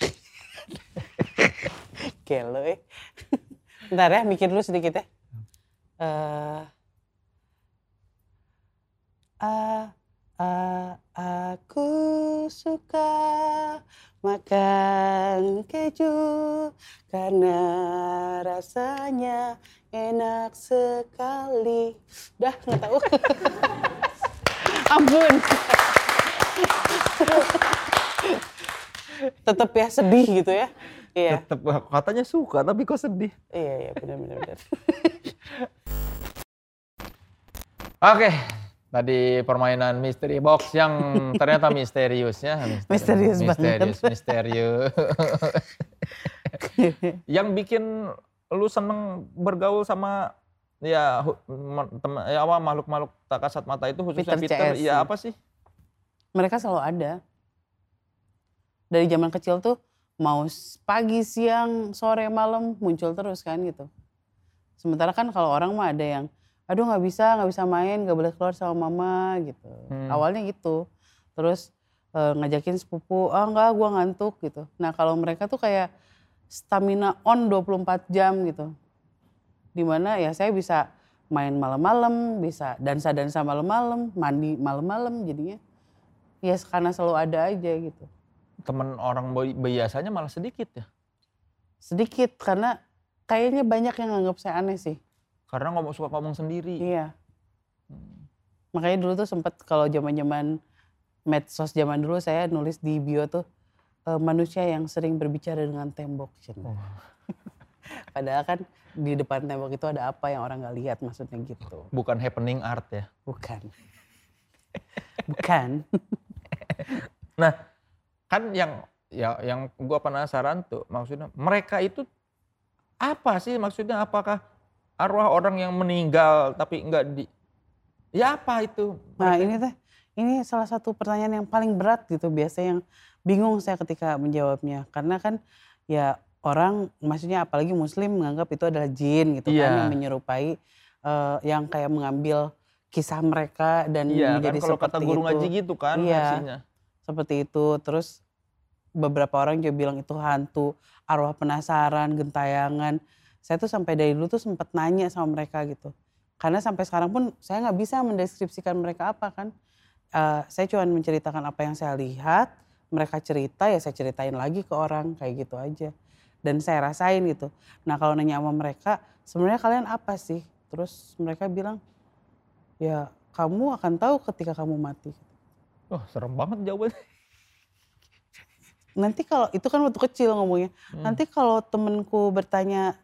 Gelo eh. Bentar ya, mikir dulu sedikit ya. Eh, a- a- aku suka makan keju karena rasanya enak sekali. Dah nggak tahu. Ampun. Tetap ya sedih gitu ya. Iya. Tetep katanya suka, tapi kok sedih. Iya, iya, benar benar benar. Oke, tadi permainan mystery box yang ternyata misterius ya. Misterius banget. Misterius, misterius. yang bikin lu seneng bergaul sama ya hu- ma- tem- ya apa makhluk-makhluk tak kasat mata itu khususnya Peter Peter, CS. ya apa sih? Mereka selalu ada. Dari zaman kecil tuh mau pagi, siang, sore, malam muncul terus kan gitu. Sementara kan kalau orang mah ada yang, aduh nggak bisa, nggak bisa main, nggak boleh keluar sama mama gitu. Hmm. Awalnya gitu. Terus eh, ngajakin sepupu, ah enggak gua ngantuk gitu. Nah kalau mereka tuh kayak stamina on 24 jam gitu. Di mana ya saya bisa main malam-malam, bisa dansa-dansa malam-malam, mandi malam-malam jadinya. Ya karena selalu ada aja gitu. Temen orang bi- biasanya malah sedikit ya. Sedikit karena kayaknya banyak yang nganggap saya aneh sih. Karena ngomong suka ngomong sendiri. Iya. Hmm. Makanya dulu tuh sempet kalau zaman-zaman medsos zaman dulu saya nulis di bio tuh eh, manusia yang sering berbicara dengan tembok. Oh. Padahal kan di depan tembok itu ada apa yang orang nggak lihat maksudnya gitu. Bukan happening art ya. Bukan. Bukan. Nah, kan yang ya yang gua penasaran tuh maksudnya mereka itu apa sih maksudnya apakah arwah orang yang meninggal tapi enggak di ya apa itu? Nah mereka? ini teh, ini salah satu pertanyaan yang paling berat gitu biasa yang bingung saya ketika menjawabnya. Karena kan ya orang maksudnya apalagi muslim menganggap itu adalah jin gitu kan Iya. yang menyerupai eh, yang kayak mengambil kisah mereka dan Iya kan menjadi kalau kata guru itu. ngaji gitu kan Iya. versinya. Seperti itu. Terus beberapa orang juga bilang itu hantu, arwah penasaran, gentayangan. Saya tuh sampai dari dulu tuh sempat nanya sama mereka gitu. Karena sampai sekarang pun saya nggak bisa mendeskripsikan mereka apa kan. Eh, saya cuma menceritakan apa yang saya lihat, mereka cerita ya saya ceritain lagi ke orang kayak gitu aja. Dan saya rasain gitu. Nah kalau nanya sama mereka, sebenarnya kalian apa sih? Terus mereka bilang, ya kamu akan tahu ketika kamu mati. Wah, serem banget jawabannya. Nanti kalau itu kan waktu kecil ngomongnya. Hmm. Nanti kalau temenku bertanya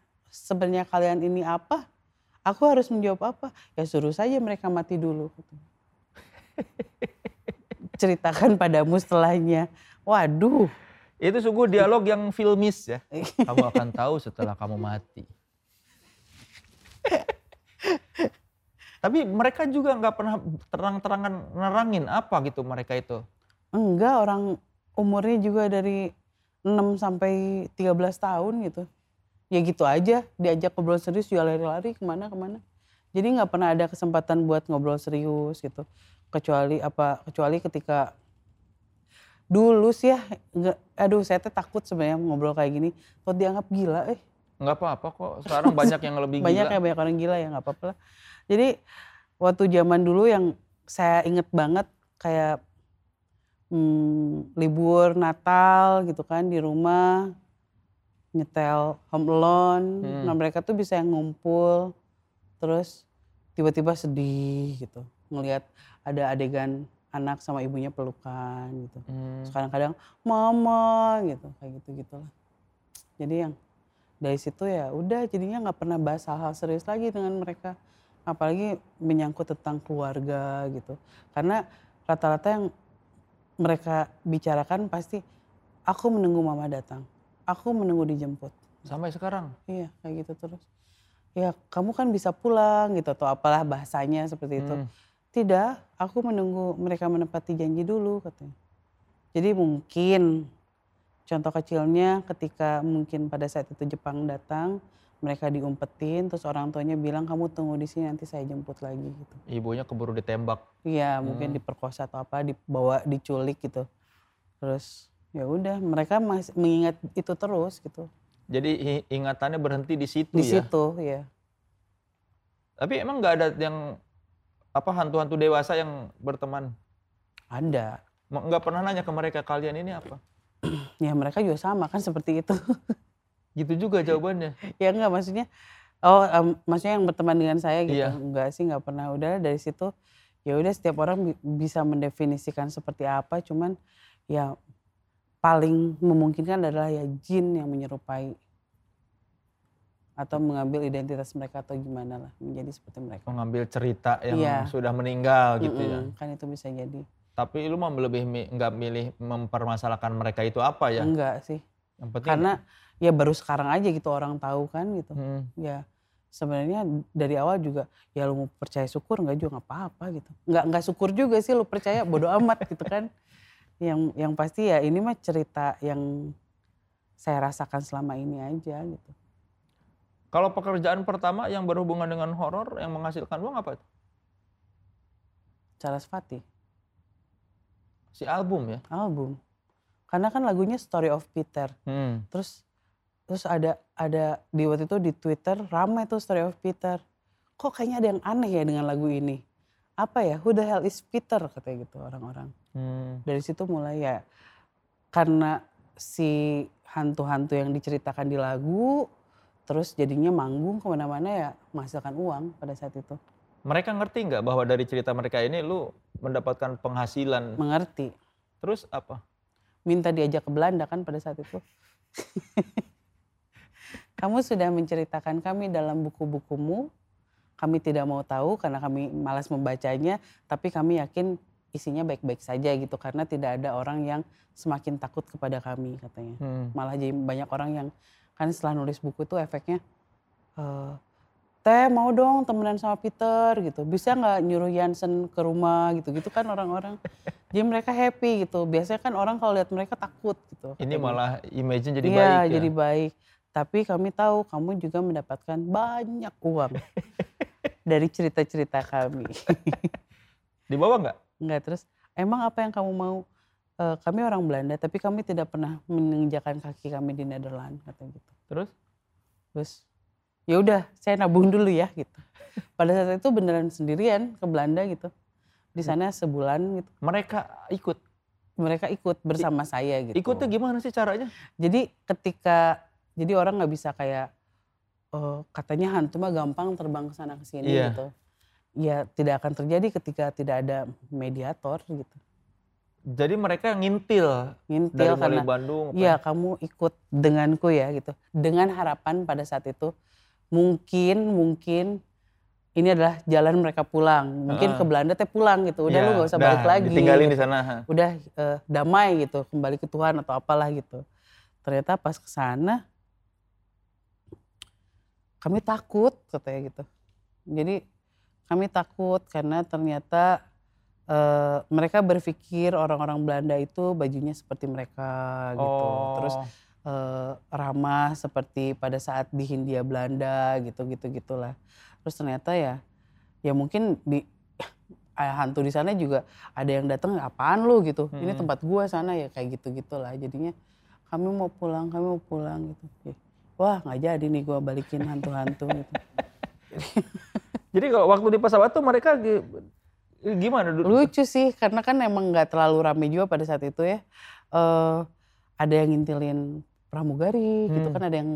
sebenarnya kalian ini apa, aku harus menjawab apa? Ya suruh saja mereka mati dulu. Ceritakan padamu setelahnya. Waduh, Itu sungguh dialog yang filmis ya. Kamu akan tahu setelah kamu mati. Tapi mereka juga nggak pernah terang-terangan nerangin apa gitu mereka itu. Enggak, orang umurnya juga dari 6 sampai 13 tahun gitu. Ya gitu aja, diajak ngobrol serius juga lari-lari ke mana-kemana. Jadi nggak pernah ada kesempatan buat ngobrol serius gitu. Kecuali apa? Kecuali ketika dulu sih ya, nggak, aduh saya tuh takut sebenarnya ngobrol kayak gini. Kok dianggap gila, eh Nggak apa-apa kok. Sekarang banyak yang lebih banyak gila. ya banyak orang gila ya nggak apa-apa lah. Jadi waktu zaman dulu yang saya inget banget kayak hmm, libur Natal gitu kan di rumah nyetel Home Alone. Hmm. Nah mereka tuh bisa yang ngumpul terus tiba-tiba sedih gitu ngelihat ada adegan anak sama ibunya pelukan gitu. Hmm. Terus kadang-kadang mama gitu kayak gitu gitulah. Jadi yang dari situ ya udah jadinya nggak pernah bahas hal-hal serius lagi dengan mereka apalagi menyangkut tentang keluarga gitu karena rata-rata yang mereka bicarakan pasti aku menunggu mama datang aku menunggu dijemput Sampai sekarang. iya kayak gitu terus ya kamu kan bisa pulang gitu atau apalah bahasanya seperti itu Hmm. tidak aku menunggu mereka menepati janji dulu katanya jadi mungkin contoh kecilnya ketika mungkin pada saat itu Jepang datang mereka diumpetin terus orang tuanya bilang kamu tunggu di sini nanti saya jemput lagi gitu Ibunya keburu ditembak. iya mungkin Hmm. diperkosa atau apa dibawa diculik gitu terus ya udah mereka masih mengingat itu terus gitu Jadi ingatannya berhenti di situ di ya. situ ya Tapi emang nggak ada yang apa hantu-hantu dewasa yang berteman? ada Nggak pernah nanya ke mereka kalian ini apa? ya mereka juga sama kan seperti itu Gitu juga jawabannya. ya enggak maksudnya oh em, maksudnya yang berteman dengan saya gitu Iya. enggak sih nggak pernah udah dari situ ya udah setiap orang bi- bisa mendefinisikan seperti apa cuman ya paling memungkinkan adalah ya jin yang menyerupai atau mengambil identitas mereka atau gimana lah menjadi seperti mereka Mengambil cerita yang Iya. sudah meninggal gitu ya. Mm-mm, kan itu bisa jadi Tapi lu mau lebih nggak milih mempermasalahkan mereka itu apa ya? enggak sih Yang penting karena ya baru sekarang aja gitu orang tahu kan gitu Hmm. ya sebenarnya dari awal juga ya lu mau percaya syukur nggak juga nggak apa-apa gitu nggak nggak syukur juga sih lu percaya bodoh amat gitu kan yang yang pasti ya ini mah cerita yang saya rasakan selama ini aja gitu Kalau pekerjaan pertama yang berhubungan dengan horor yang menghasilkan uang apa itu? Sarasvati Si album ya. album karena kan lagunya Story of Peter Hmm. terus terus ada ada di waktu itu di Twitter ramai tuh Story of Peter kok kayaknya ada yang aneh ya dengan lagu ini apa ya who the hell is Peter katanya gitu orang-orang Hmm. dari situ mulai ya karena si hantu-hantu yang diceritakan di lagu terus jadinya manggung ke mana-mana ya menghasilkan uang pada saat itu Mereka ngerti nggak bahwa dari cerita mereka ini lu mendapatkan penghasilan? mengerti Terus apa? minta diajak ke Belanda kan pada saat itu kamu sudah menceritakan kami dalam buku-bukumu kami tidak mau tahu karena kami malas membacanya tapi kami yakin isinya baik-baik saja gitu karena tidak ada orang yang semakin takut kepada kami katanya. Hmm. malah jadi banyak orang yang kan setelah nulis buku itu efeknya eh, teh mau dong temenan sama Peter gitu. Bisa nggak nyuruh Jansen ke rumah? gitu gitu kan orang-orang. Jadi mereka happy gitu. Biasanya kan orang kalau lihat mereka takut gitu. Ini katanya. malah image-nya jadi Iya, baik ya. jadi baik tapi kami tahu kamu juga mendapatkan banyak uang dari cerita-cerita kami Dibawa nggak? Enggak terus emang apa yang kamu mau Eh, kami orang Belanda tapi kami tidak pernah menginjakan kaki kami di Nederland kata gitu Terus? terus ya udah saya nabung dulu ya gitu pada saat itu beneran sendirian ke Belanda gitu di sana sebulan gitu Mereka ikut. mereka ikut bersama saya gitu Ikutnya gimana sih caranya? jadi ketika jadi orang nggak bisa kayak oh, katanya hantu mah gampang terbang ke sana ke sini Iya. gitu ya tidak akan terjadi ketika tidak ada mediator gitu Jadi mereka ngintil ngintil dari karena Bandung. Iya, kamu ikut denganku ya gitu. Dengan harapan pada saat itu mungkin mungkin ini adalah jalan mereka pulang. Mungkin Ah. ke Belanda teh pulang gitu. Udah Iya, lu gak usah dah, balik lagi. Ditinggalin di sana. Udah eh, damai gitu, kembali ke Tuhan atau apalah gitu. Ternyata pas ke sana kami takut katanya gitu. Jadi kami takut karena ternyata eh, mereka berpikir orang-orang Belanda itu bajunya seperti mereka gitu. Terus Oh. eh, ramah seperti pada saat di Hindia Belanda gitu gitu gitulah. Terus ternyata ya ya mungkin di ah, hantu di sana juga ada yang datang apaan lu gitu. Ini Mm-mm. tempat gua sana ya kayak gitu gitulah. Jadinya kami mau pulang, kami mau pulang gitu. Wah nggak jadi nih gua balikin hantu-hantu gitu. Jadi kalau waktu di pesawat tuh mereka gi- gimana dulu? Lucu sih karena kan emang nggak terlalu rame juga pada saat itu ya. Eh ada yang ngintilin pramugari gitu Hmm. kan ada yang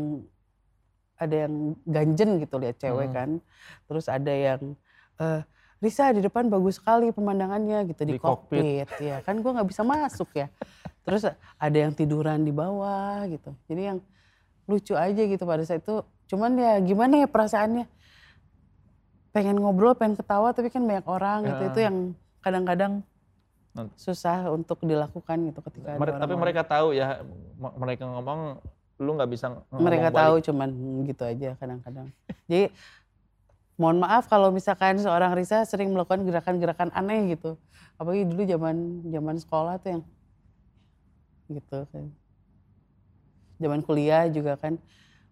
ada yang ganjen gitu lihat cewek Hmm. kan. Terus ada yang eh Risa di depan bagus sekali pemandangannya gitu di, Di kokpit. kokpit. ya kan gua nggak bisa masuk ya. Terus ada yang tiduran di bawah gitu. Jadi yang lucu aja gitu pada saat itu. Cuman ya gimana ya perasaannya pengen ngobrol, pengen ketawa tapi kan banyak orang gitu. Ya. Itu yang kadang-kadang susah untuk dilakukan gitu ketika ada Mere- tapi mereka tahu ya mereka ngomong lu nggak bisa ng- ngomong mereka balik. tahu cuman gitu aja kadang-kadang. Jadi mohon maaf kalau misalkan seorang Risa sering melakukan gerakan-gerakan aneh gitu. Apalagi dulu zaman zaman sekolah tuh yang gitu kan. Zaman kuliah juga kan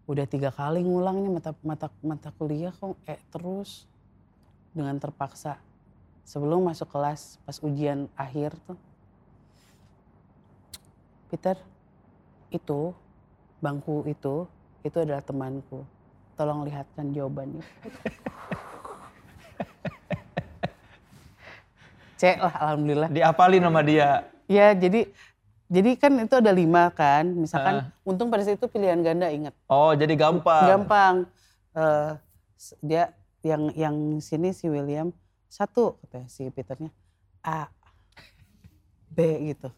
udah tiga kali ngulangnya mata mata mata kuliah kok eh terus dengan terpaksa. Sebelum masuk kelas pas ujian akhir tuh Peter itu bangku itu itu adalah temanku. Tolong lihatkan jawabannya. Cek lah alhamdulillah. Diapalin sama dia. ya jadi jadi kan itu ada lima kan misalkan untung pada saat itu pilihan ganda ingat. Oh jadi gampang. gampang. Eh, s- dia yang yang sini si William satu katanya si Peternya A B gitu.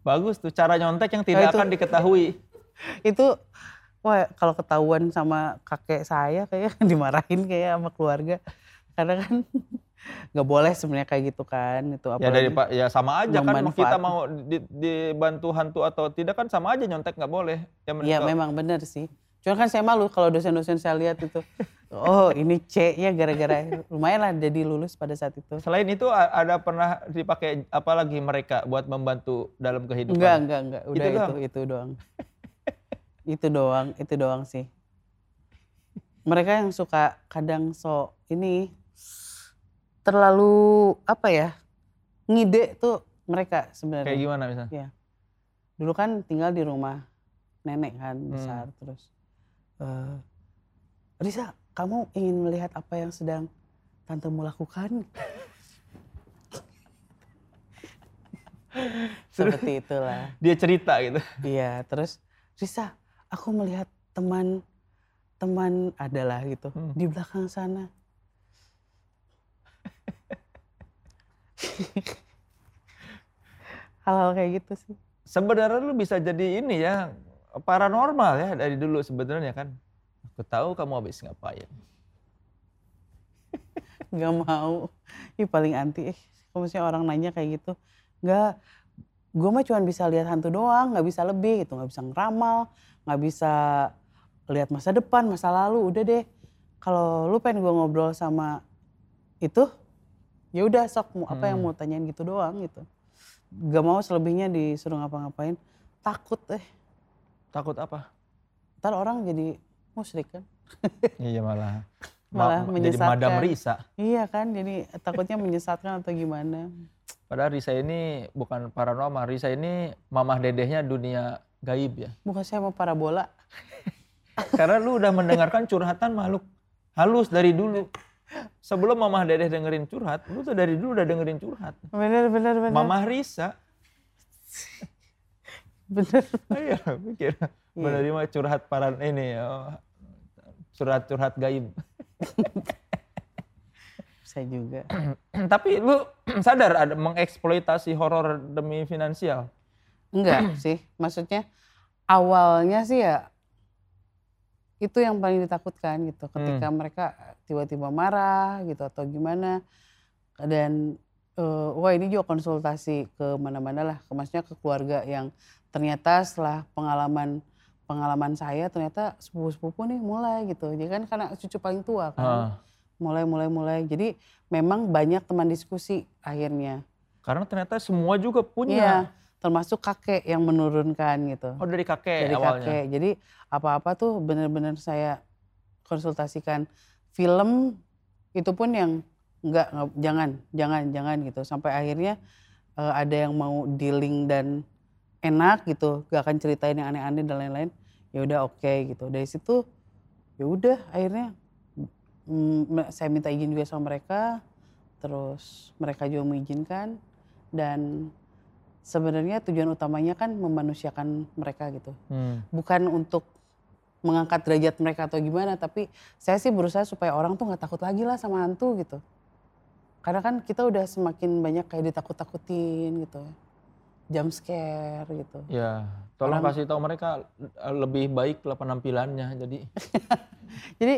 Bagus tuh cara nyontek yang tidak Oh, itu- akan diketahui. itu wah kalau ketahuan sama kakek saya kayak dimarahin kayak sama keluarga. Karena kan nggak boleh sebenarnya kayak gitu kan itu Ya dari apalagi- Pak ya sama aja kan mau kita mau di- dibantu hantu atau tidak kan sama aja nyontek nggak boleh. Ya, kalau- memang benar sih. Cuma kan saya malu kalau dosen-dosen saya lihat itu. Oh ini C-nya gara-gara lumayan lah jadi lulus pada saat itu. Selain itu ada pernah dipakai apa lagi mereka buat membantu dalam kehidupan? Enggak, enggak, enggak. Udah Itu itu, doang? itu, doang. itu doang, itu doang sih. Mereka yang suka kadang so ini terlalu apa ya? Ngide tuh mereka Kayak sebenarnya. gimana misalnya? Dulu kan tinggal di rumah nenek kan Hmm. besar terus. eh, Risa, kamu ingin melihat apa yang sedang tantemu lakukan? Seperti itulah. Dia cerita gitu. Iya, terus Risa, aku melihat teman teman adalah gitu Hmm. di belakang sana. Hal-hal kayak gitu sih. Sebenarnya lu bisa jadi ini ya paranormal ya dari dulu sebenarnya kan. Aku tahu kamu habis ngapain. Gak mau. Ih paling anti. Eh, kalau misalnya orang nanya kayak gitu. Gak. Gue mah cuma bisa lihat hantu doang. Gak bisa lebih gitu. Gak bisa ngeramal. Gak bisa lihat masa depan, masa lalu. Udah deh. Kalau lu pengen gue ngobrol sama itu. Ya udah sok mau apa yang Hmm. mau tanyain gitu doang gitu. Gak mau selebihnya disuruh ngapa-ngapain. Takut eh. Takut apa? Ntar orang jadi musyrik kan. Iya malah. Malah Ma- jadi menyesatkan. madam Risa. Iya kan jadi takutnya menyesatkan atau gimana. Padahal Risa ini bukan paranormal. Risa ini mamah dedehnya dunia gaib ya. Bukan saya mau parabola. Karena lu udah mendengarkan curhatan makhluk halus dari dulu. Sebelum mamah dedeh dengerin curhat, lu tuh dari dulu udah dengerin curhat. Bener, bener, bener. Mamah Risa. Bener. Iya, pikir menerima curhat paran ini ya. Curhat-curhat gaib. Saya juga. Tapi lu sadar ada mengeksploitasi horor demi finansial. Enggak sih. Maksudnya awalnya sih ya itu yang paling ditakutkan gitu ketika mereka tiba-tiba marah gitu atau gimana. Dan eh, wah ini juga konsultasi ke mana-mana lah. Ke maksudnya ke keluarga yang ternyata setelah pengalaman pengalaman saya ternyata sepupu-sepupu nih mulai gitu. Jadi kan karena cucu paling tua kan. Ah, mulai mulai mulai. Jadi memang banyak teman diskusi akhirnya. Karena ternyata semua juga punya. Termasuk kakek yang menurunkan gitu Oh dari kakek dari awalnya. kakek. Jadi apa-apa tuh benar-benar saya konsultasikan film itu pun yang enggak, jangan jangan jangan gitu sampai akhirnya eh, ada yang mau dealing dan enak gitu gak akan ceritain yang aneh-aneh dan lain-lain ya udah oke gitu dari situ ya udah akhirnya mm, saya minta izin juga sama mereka terus mereka juga mengizinkan dan sebenarnya tujuan utamanya kan memanusiakan mereka gitu. Hmm. bukan untuk mengangkat derajat mereka atau gimana tapi saya sih berusaha supaya orang tuh nggak takut lagi lah sama hantu gitu. Karena kan kita udah semakin banyak kayak ditakut-takutin gitu jump scare gitu. Ya, tolong Orang- kasih tahu mereka eh, lebih baik lah penampilannya. Jadi. Jadi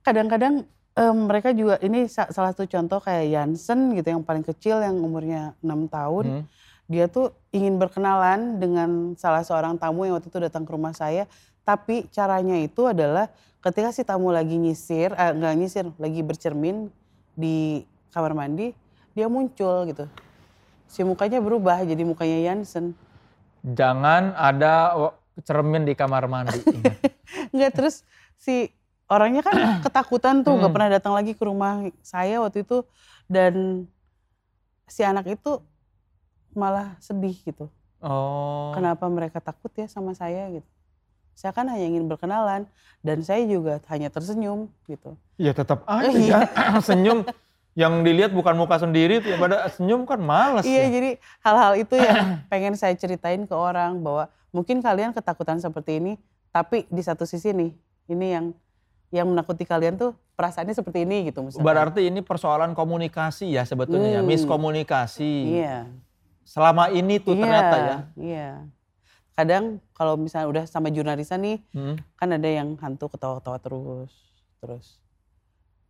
kadang-kadang em, mereka juga ini sa- salah satu contoh kayak Jansen gitu yang paling kecil yang umurnya enam tahun. Hmm, dia tuh ingin berkenalan dengan salah seorang tamu yang waktu itu datang ke rumah saya. Tapi caranya itu adalah ketika si tamu lagi nyisir, eh, nggak nyisir, lagi bercermin di kamar mandi, dia muncul gitu. Si mukanya berubah jadi mukanya Jansen. jangan ada cermin di kamar mandi. Ingat. Nggak terus si orangnya kan ketakutan tuh nggak Hmm. pernah datang lagi ke rumah saya waktu itu dan si anak itu malah sedih gitu. Oh. kenapa mereka takut ya sama saya gitu. Saya kan hanya ingin berkenalan dan saya juga hanya tersenyum gitu. Ya tetap aja Iya. ya. senyum. Yang dilihat bukan muka sendiri, tuh pada senyum kan males Iya ya. jadi hal-hal itu yang pengen saya ceritain ke orang bahwa mungkin kalian ketakutan seperti ini, tapi di satu sisi nih ini yang yang menakuti kalian tuh perasaannya seperti ini gitu misalnya. Berarti ini persoalan komunikasi ya sebetulnya ya, Hmm. miskomunikasi. Iya. Selama ini tuh iya, ternyata ya. Iya. Kadang kalau misalnya udah sama jurnalisan nih, Hmm. kan ada yang hantu ketawa-ketawa terus terus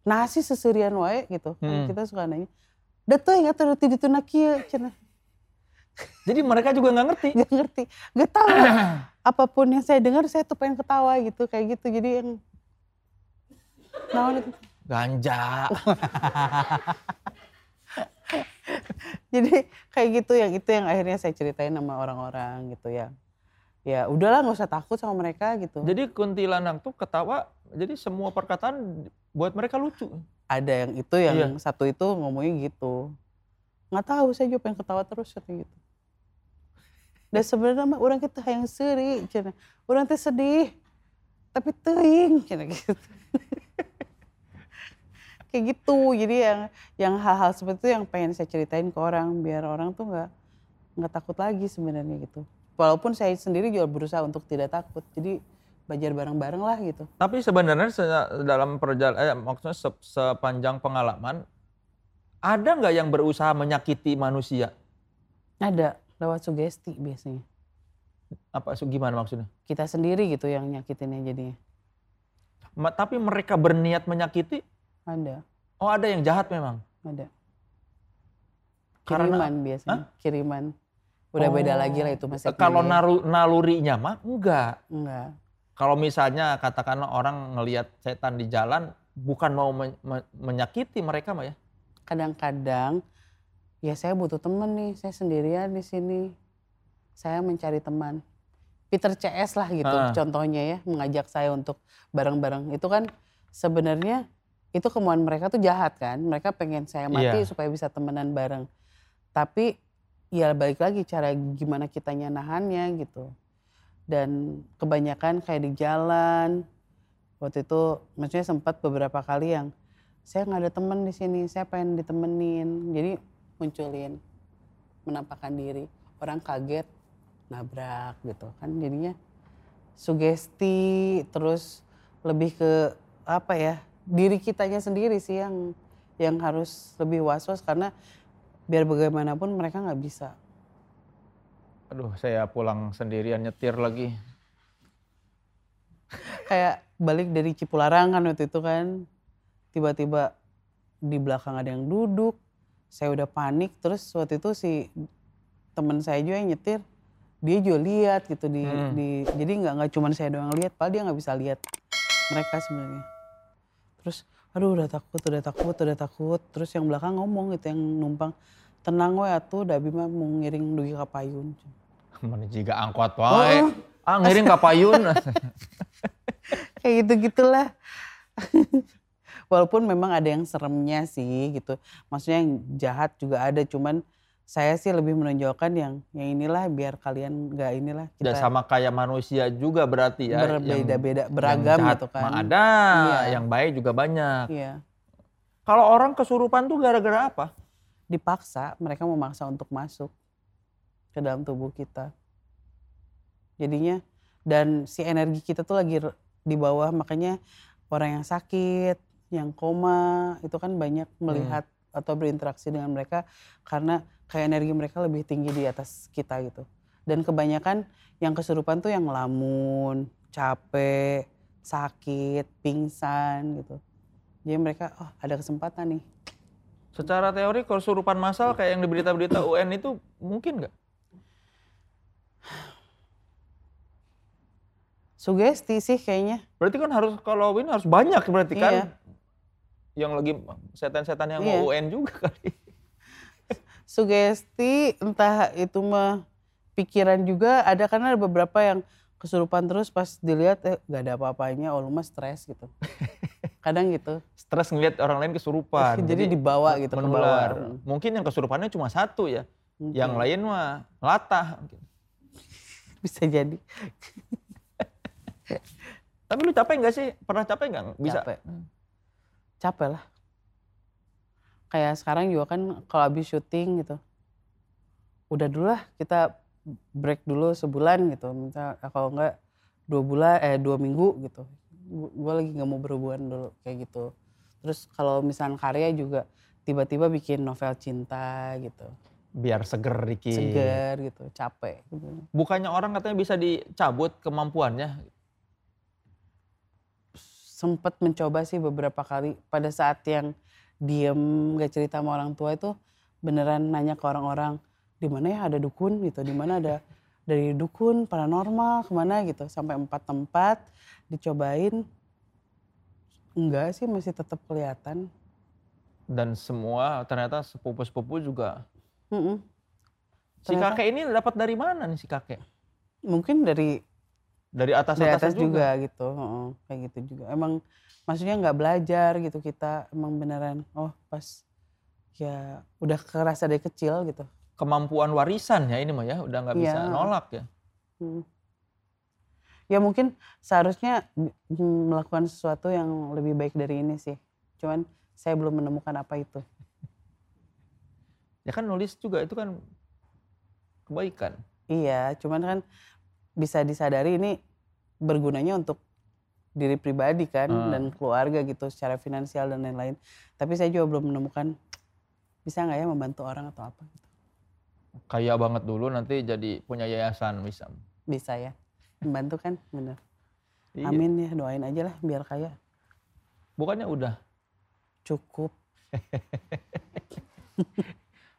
nasi seserian wae gitu kan Hmm. kita suka nanya Datu nggak tahu di itu nakia cina Jadi mereka juga nggak ngerti. nggak ngerti nggak tahu apa pun yang saya dengar saya tuh pengen ketawa gitu kayak gitu jadi yang naon itu Ganja. jadi kayak gitu yang itu yang akhirnya saya ceritain sama orang-orang gitu ya. Ya udahlah nggak usah takut sama mereka gitu. Jadi kuntilanak tuh ketawa, jadi semua perkataan buat mereka lucu. ada yang itu yang Iya. satu itu ngomongnya gitu. Nggak tahu saya juga pengen ketawa terus katanya gitu. Dan sebenarnya mah orang kita yang seri cina. Orang teh sedih tapi teing cina gitu kayak gitu. Jadi yang yang hal-hal seperti itu yang pengen saya ceritain ke orang biar orang tuh nggak nggak takut lagi sebenarnya gitu. Walaupun saya sendiri juga berusaha untuk tidak takut jadi belajar bareng-bareng lah gitu. Tapi sebenarnya se- dalam perjalanan, eh, maksudnya se- sepanjang pengalaman, ada nggak yang berusaha menyakiti manusia? ada lewat sugesti biasanya. Apa gimana maksudnya? kita sendiri gitu yang nyakitinnya jadinya. Ma- tapi mereka berniat menyakiti, ada oh ada yang jahat memang. ada Karena- kiriman biasanya kiriman udah beda Oh. lagi lah itu mas Kalau naru, nalurinya mah enggak. enggak Kalau misalnya katakanlah orang ngelihat setan di jalan, bukan mau men- men- menyakiti mereka mah ya. kadang-kadang ya saya butuh teman nih saya sendirian di sini saya mencari teman Peter CS lah gitu Ah. contohnya ya mengajak saya untuk bareng-bareng itu kan sebenarnya itu kemauan mereka tuh jahat kan? Mereka pengen saya mati Iya. supaya bisa temenan bareng. Tapi ya balik lagi cara gimana kitanya nahannya gitu. Dan kebanyakan kayak di jalan. Waktu itu maksudnya sempat beberapa kali yang saya nggak ada temen di sini saya pengen ditemenin. Jadi munculin menampakkan diri. Orang kaget nabrak gitu kan. Jadinya sugesti terus lebih ke apa ya diri kitanya sendiri sih yang yang harus lebih was-was karena biar bagaimanapun mereka nggak bisa. Aduh, saya pulang sendirian nyetir lagi. kayak balik dari Cipularang kan waktu itu kan. Tiba-tiba di belakang ada yang duduk. Saya udah panik. Terus waktu itu si teman saya juga yang nyetir. Dia juga lihat gitu di, Hmm. di jadi nggak nggak cuma saya doang lihat padahal dia nggak bisa lihat mereka sebenarnya terus aduh udah takut udah takut udah takut terus yang belakang ngomong gitu yang numpang tenang we atuh Dabi mah mau ngiring dugi ka payun Mana juga angkot wae. Oh. Ah ngiring ka payun. kayak gitu gitulah walaupun memang ada yang seremnya sih gitu maksudnya yang jahat juga ada cuman saya sih lebih menonjolkan yang yang inilah biar kalian nggak inilah kita sama kayak manusia juga berarti ya. yang- berbeda-beda yang beragam jahat gitu kan ada, Iya. yang baik juga banyak. iya Kalau orang kesurupan tuh gara-gara apa? dipaksa mereka memaksa untuk masuk ke dalam tubuh kita jadinya dan si energi kita tuh lagi di bawah makanya orang yang sakit yang koma itu kan banyak melihat atau berinteraksi dengan mereka karena kayak energi mereka lebih tinggi di atas kita gitu. Dan kebanyakan yang kesurupan tuh yang lamun capek sakit pingsan gitu. Jadi mereka oh ada kesempatan nih. Secara teori kesurupan massal kayak yang di berita-berita UN itu mungkin nggak? sugesti sih kayaknya. Berarti kan harus kalau ini harus banyak berarti kan? Yang lagi setan-setan yang Iya. mau UN juga kali. sugesti entah itu mah pikiran juga ada karena ada beberapa yang kesurupan terus pas dilihat eh gak ada apa-apanya oh lu mah stres gitu kadang gitu Stres ngeliat orang lain kesurupan. jadi dibawa gitu ke menular. bawah. Mungkin yang kesurupannya cuma satu ya. Mungkin. Yang lain mah latah. bisa jadi Tapi lu capek nggak sih? Pernah capek nggak? Bisa. Capek. Capek lah kayak sekarang juga kan kalau habis syuting gitu udah dulu lah kita break dulu sebulan gitu misal kalau enggak dua bulan eh dua minggu gitu gue lagi nggak mau berhubungan dulu kayak gitu terus kalau misalnya karya juga tiba-tiba bikin novel cinta gitu Biar seger dikit. seger gitu capek gitu. Bukannya orang katanya bisa dicabut kemampuannya. Sempet mencoba sih beberapa kali. Pada saat yang diem gak cerita sama orang tua itu beneran nanya ke orang-orang di mana ya? Ada dukun? Gitu. Di mana ada dari dukun paranormal ke mana gitu. Sampai empat tempat dicobain. Enggak sih masih tetap kelihatan. Dan semua ternyata sepupu-sepupu juga. Mm-mm. Si Ternyata- kakek ini dapat dari mana nih si kakek? mungkin dari Dari atas dari atas atas juga, gitu heeh, kayak gitu juga emang maksudnya nggak belajar gitu kita emang beneran oh pas ya udah kerasa dari kecil gitu Kemampuan warisan ya ini mah ya, udah nggak bisa Iya. nolak ya. Hmm. Ya mungkin seharusnya melakukan sesuatu yang lebih baik dari ini sih. Cuman saya belum menemukan apa itu. Ya kan nulis juga itu kan kebaikan. Iya, cuman kan bisa disadari ini bergunanya untuk diri pribadi kan Hmm. dan keluarga gitu secara finansial dan lain-lain. Tapi saya juga belum menemukan bisa nggak ya membantu orang atau apa gitu. Kaya banget dulu nanti jadi punya yayasan bisa. Bisa ya. Membantu kan bener. Iya. Amin ya doain aja lah biar kaya. Bukannya udah. Cukup.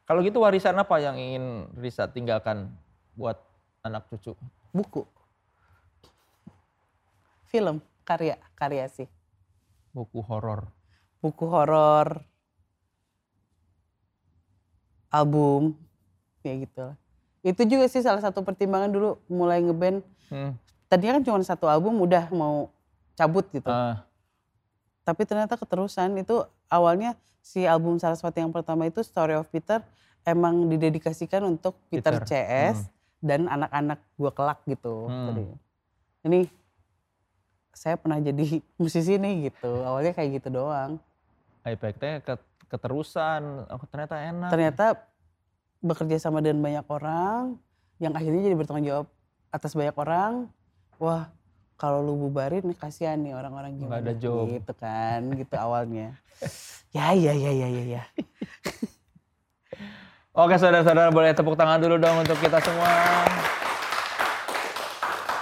Kalau gitu warisan apa yang ingin Risa tinggalkan buat anak cucu? Buku. Film, karya, karya sih. Buku horor. buku horor, album, kayak gitu lah. Itu juga sih salah satu pertimbangan dulu mulai ngeband. Hmm. Tadinya kan cuma satu album udah mau cabut gitu. Ah, Tapi ternyata keterusan itu awalnya si album Saraswati yang pertama itu Story of Peter emang didedikasikan untuk Peter, Peter, CS dan anak-anak gua kelak gitu. Hmm. Jadi, Ini saya pernah jadi musisi nih gitu. Awalnya kayak gitu doang. efeknya ke- keterusan. Oh, ternyata enak. ternyata bekerja sama dengan banyak orang yang akhirnya jadi bertanggung jawab atas banyak orang wah kalau lu bubarin nih kasihan nih orang-orang gimana ada job. gitu kan gitu awalnya ya ya ya ya ya ya Oke saudara-saudara boleh tepuk tangan dulu dong untuk kita semua.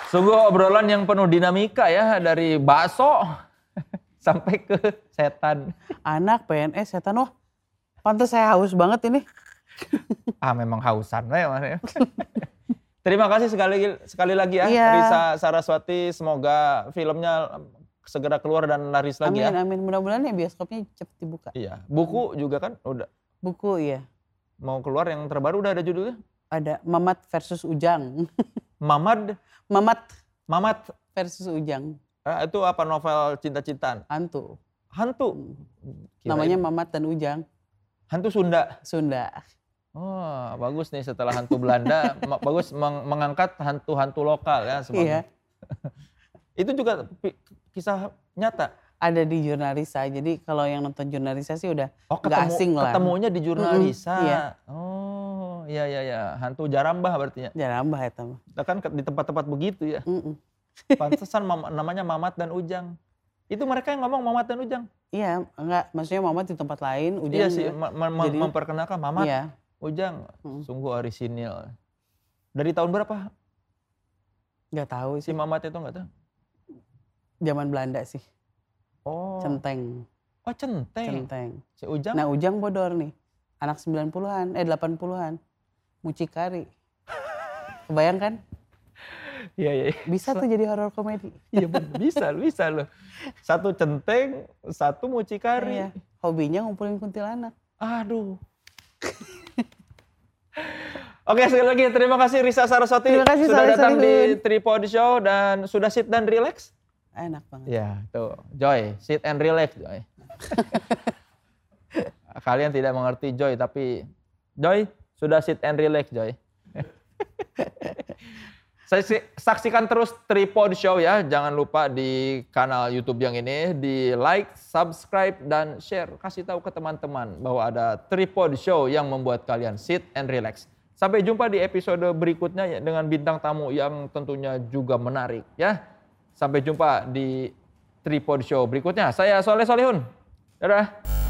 Sungguh obrolan yang penuh dinamika ya dari bakso sampai ke setan. Anak PNS setan wah. Pantes saya haus banget ini. Ah memang hausan ya, Mas. Terima kasih sekali sekali lagi ya Iya. Risa Saraswati. Semoga filmnya segera keluar dan laris lagi Amin ya. amin mudah-mudahan ya bioskopnya cepet dibuka. Iya. Buku juga kan udah Buku ya. Mau keluar yang terbaru udah ada judulnya. Ada Mamat versus Ujang. Mamad, Mamat Mamat. versus Ujang. Ah, itu apa novel cinta-cintaan? Hantu. Hantu. Kirain Namanya Mamat dan Ujang. hantu Sunda. Sunda. Oh, bagus nih setelah hantu Belanda, bagus meng- mengangkat hantu-hantu lokal ya Iya. semuanya. Itu juga kisah nyata. Ada di Jurnalisa. Jadi kalau yang nonton Jurnalisa sih udah Oh, ketemu, asing lah. ketemunya di Jurnalisa. iya. Oh, iya iya iya, hantu Jarambah berarti ya. jarambah ya teman. Kan di tempat-tempat begitu ya. Pantesan mam- namanya Mamat dan Ujang. Itu mereka yang ngomong Mamat dan Ujang. Iya, enggak. Maksudnya Mamat di tempat lain, Ujang iya sih, ma- ma- Jadi- memperkenalkan Mamat, Iya. Ujang. Mm. Sungguh orisinil. Dari tahun berapa Nggak tahu si sih. Mamat itu nggak tahu? Zaman Belanda sih. Oh, Centeng. oh centeng. Centeng. Si Ujang Nah Ujang bodor nih. Anak 90-an, eh 80-an. Mucikari. Kebayang kan? Iya, iya. Bisa tuh jadi horor komedi. Iya bisa, bisa loh. Satu centeng, satu mucikari. Iya. Hobinya ngumpulin kuntilanak. Aduh. Oke sekali lagi terima kasih Risa Saraswati Terima kasih, sudah datang di. Tripod Show dan sudah sit dan relax. Enak banget. Ya tuh Joy sit and relax Joy. Kalian tidak mengerti Joy tapi Joy sudah sit and relax Joy. Saksikan terus Tripod Show ya. Jangan lupa di kanal YouTube yang ini di like, subscribe dan share. Kasih tahu ke teman-teman bahwa ada Tripod Show yang membuat kalian sit and relax. Sampai jumpa di episode berikutnya ya, dengan bintang tamu yang tentunya juga menarik ya. Sampai jumpa di Tripod Show berikutnya. Saya Soleh Solihun. Dadah.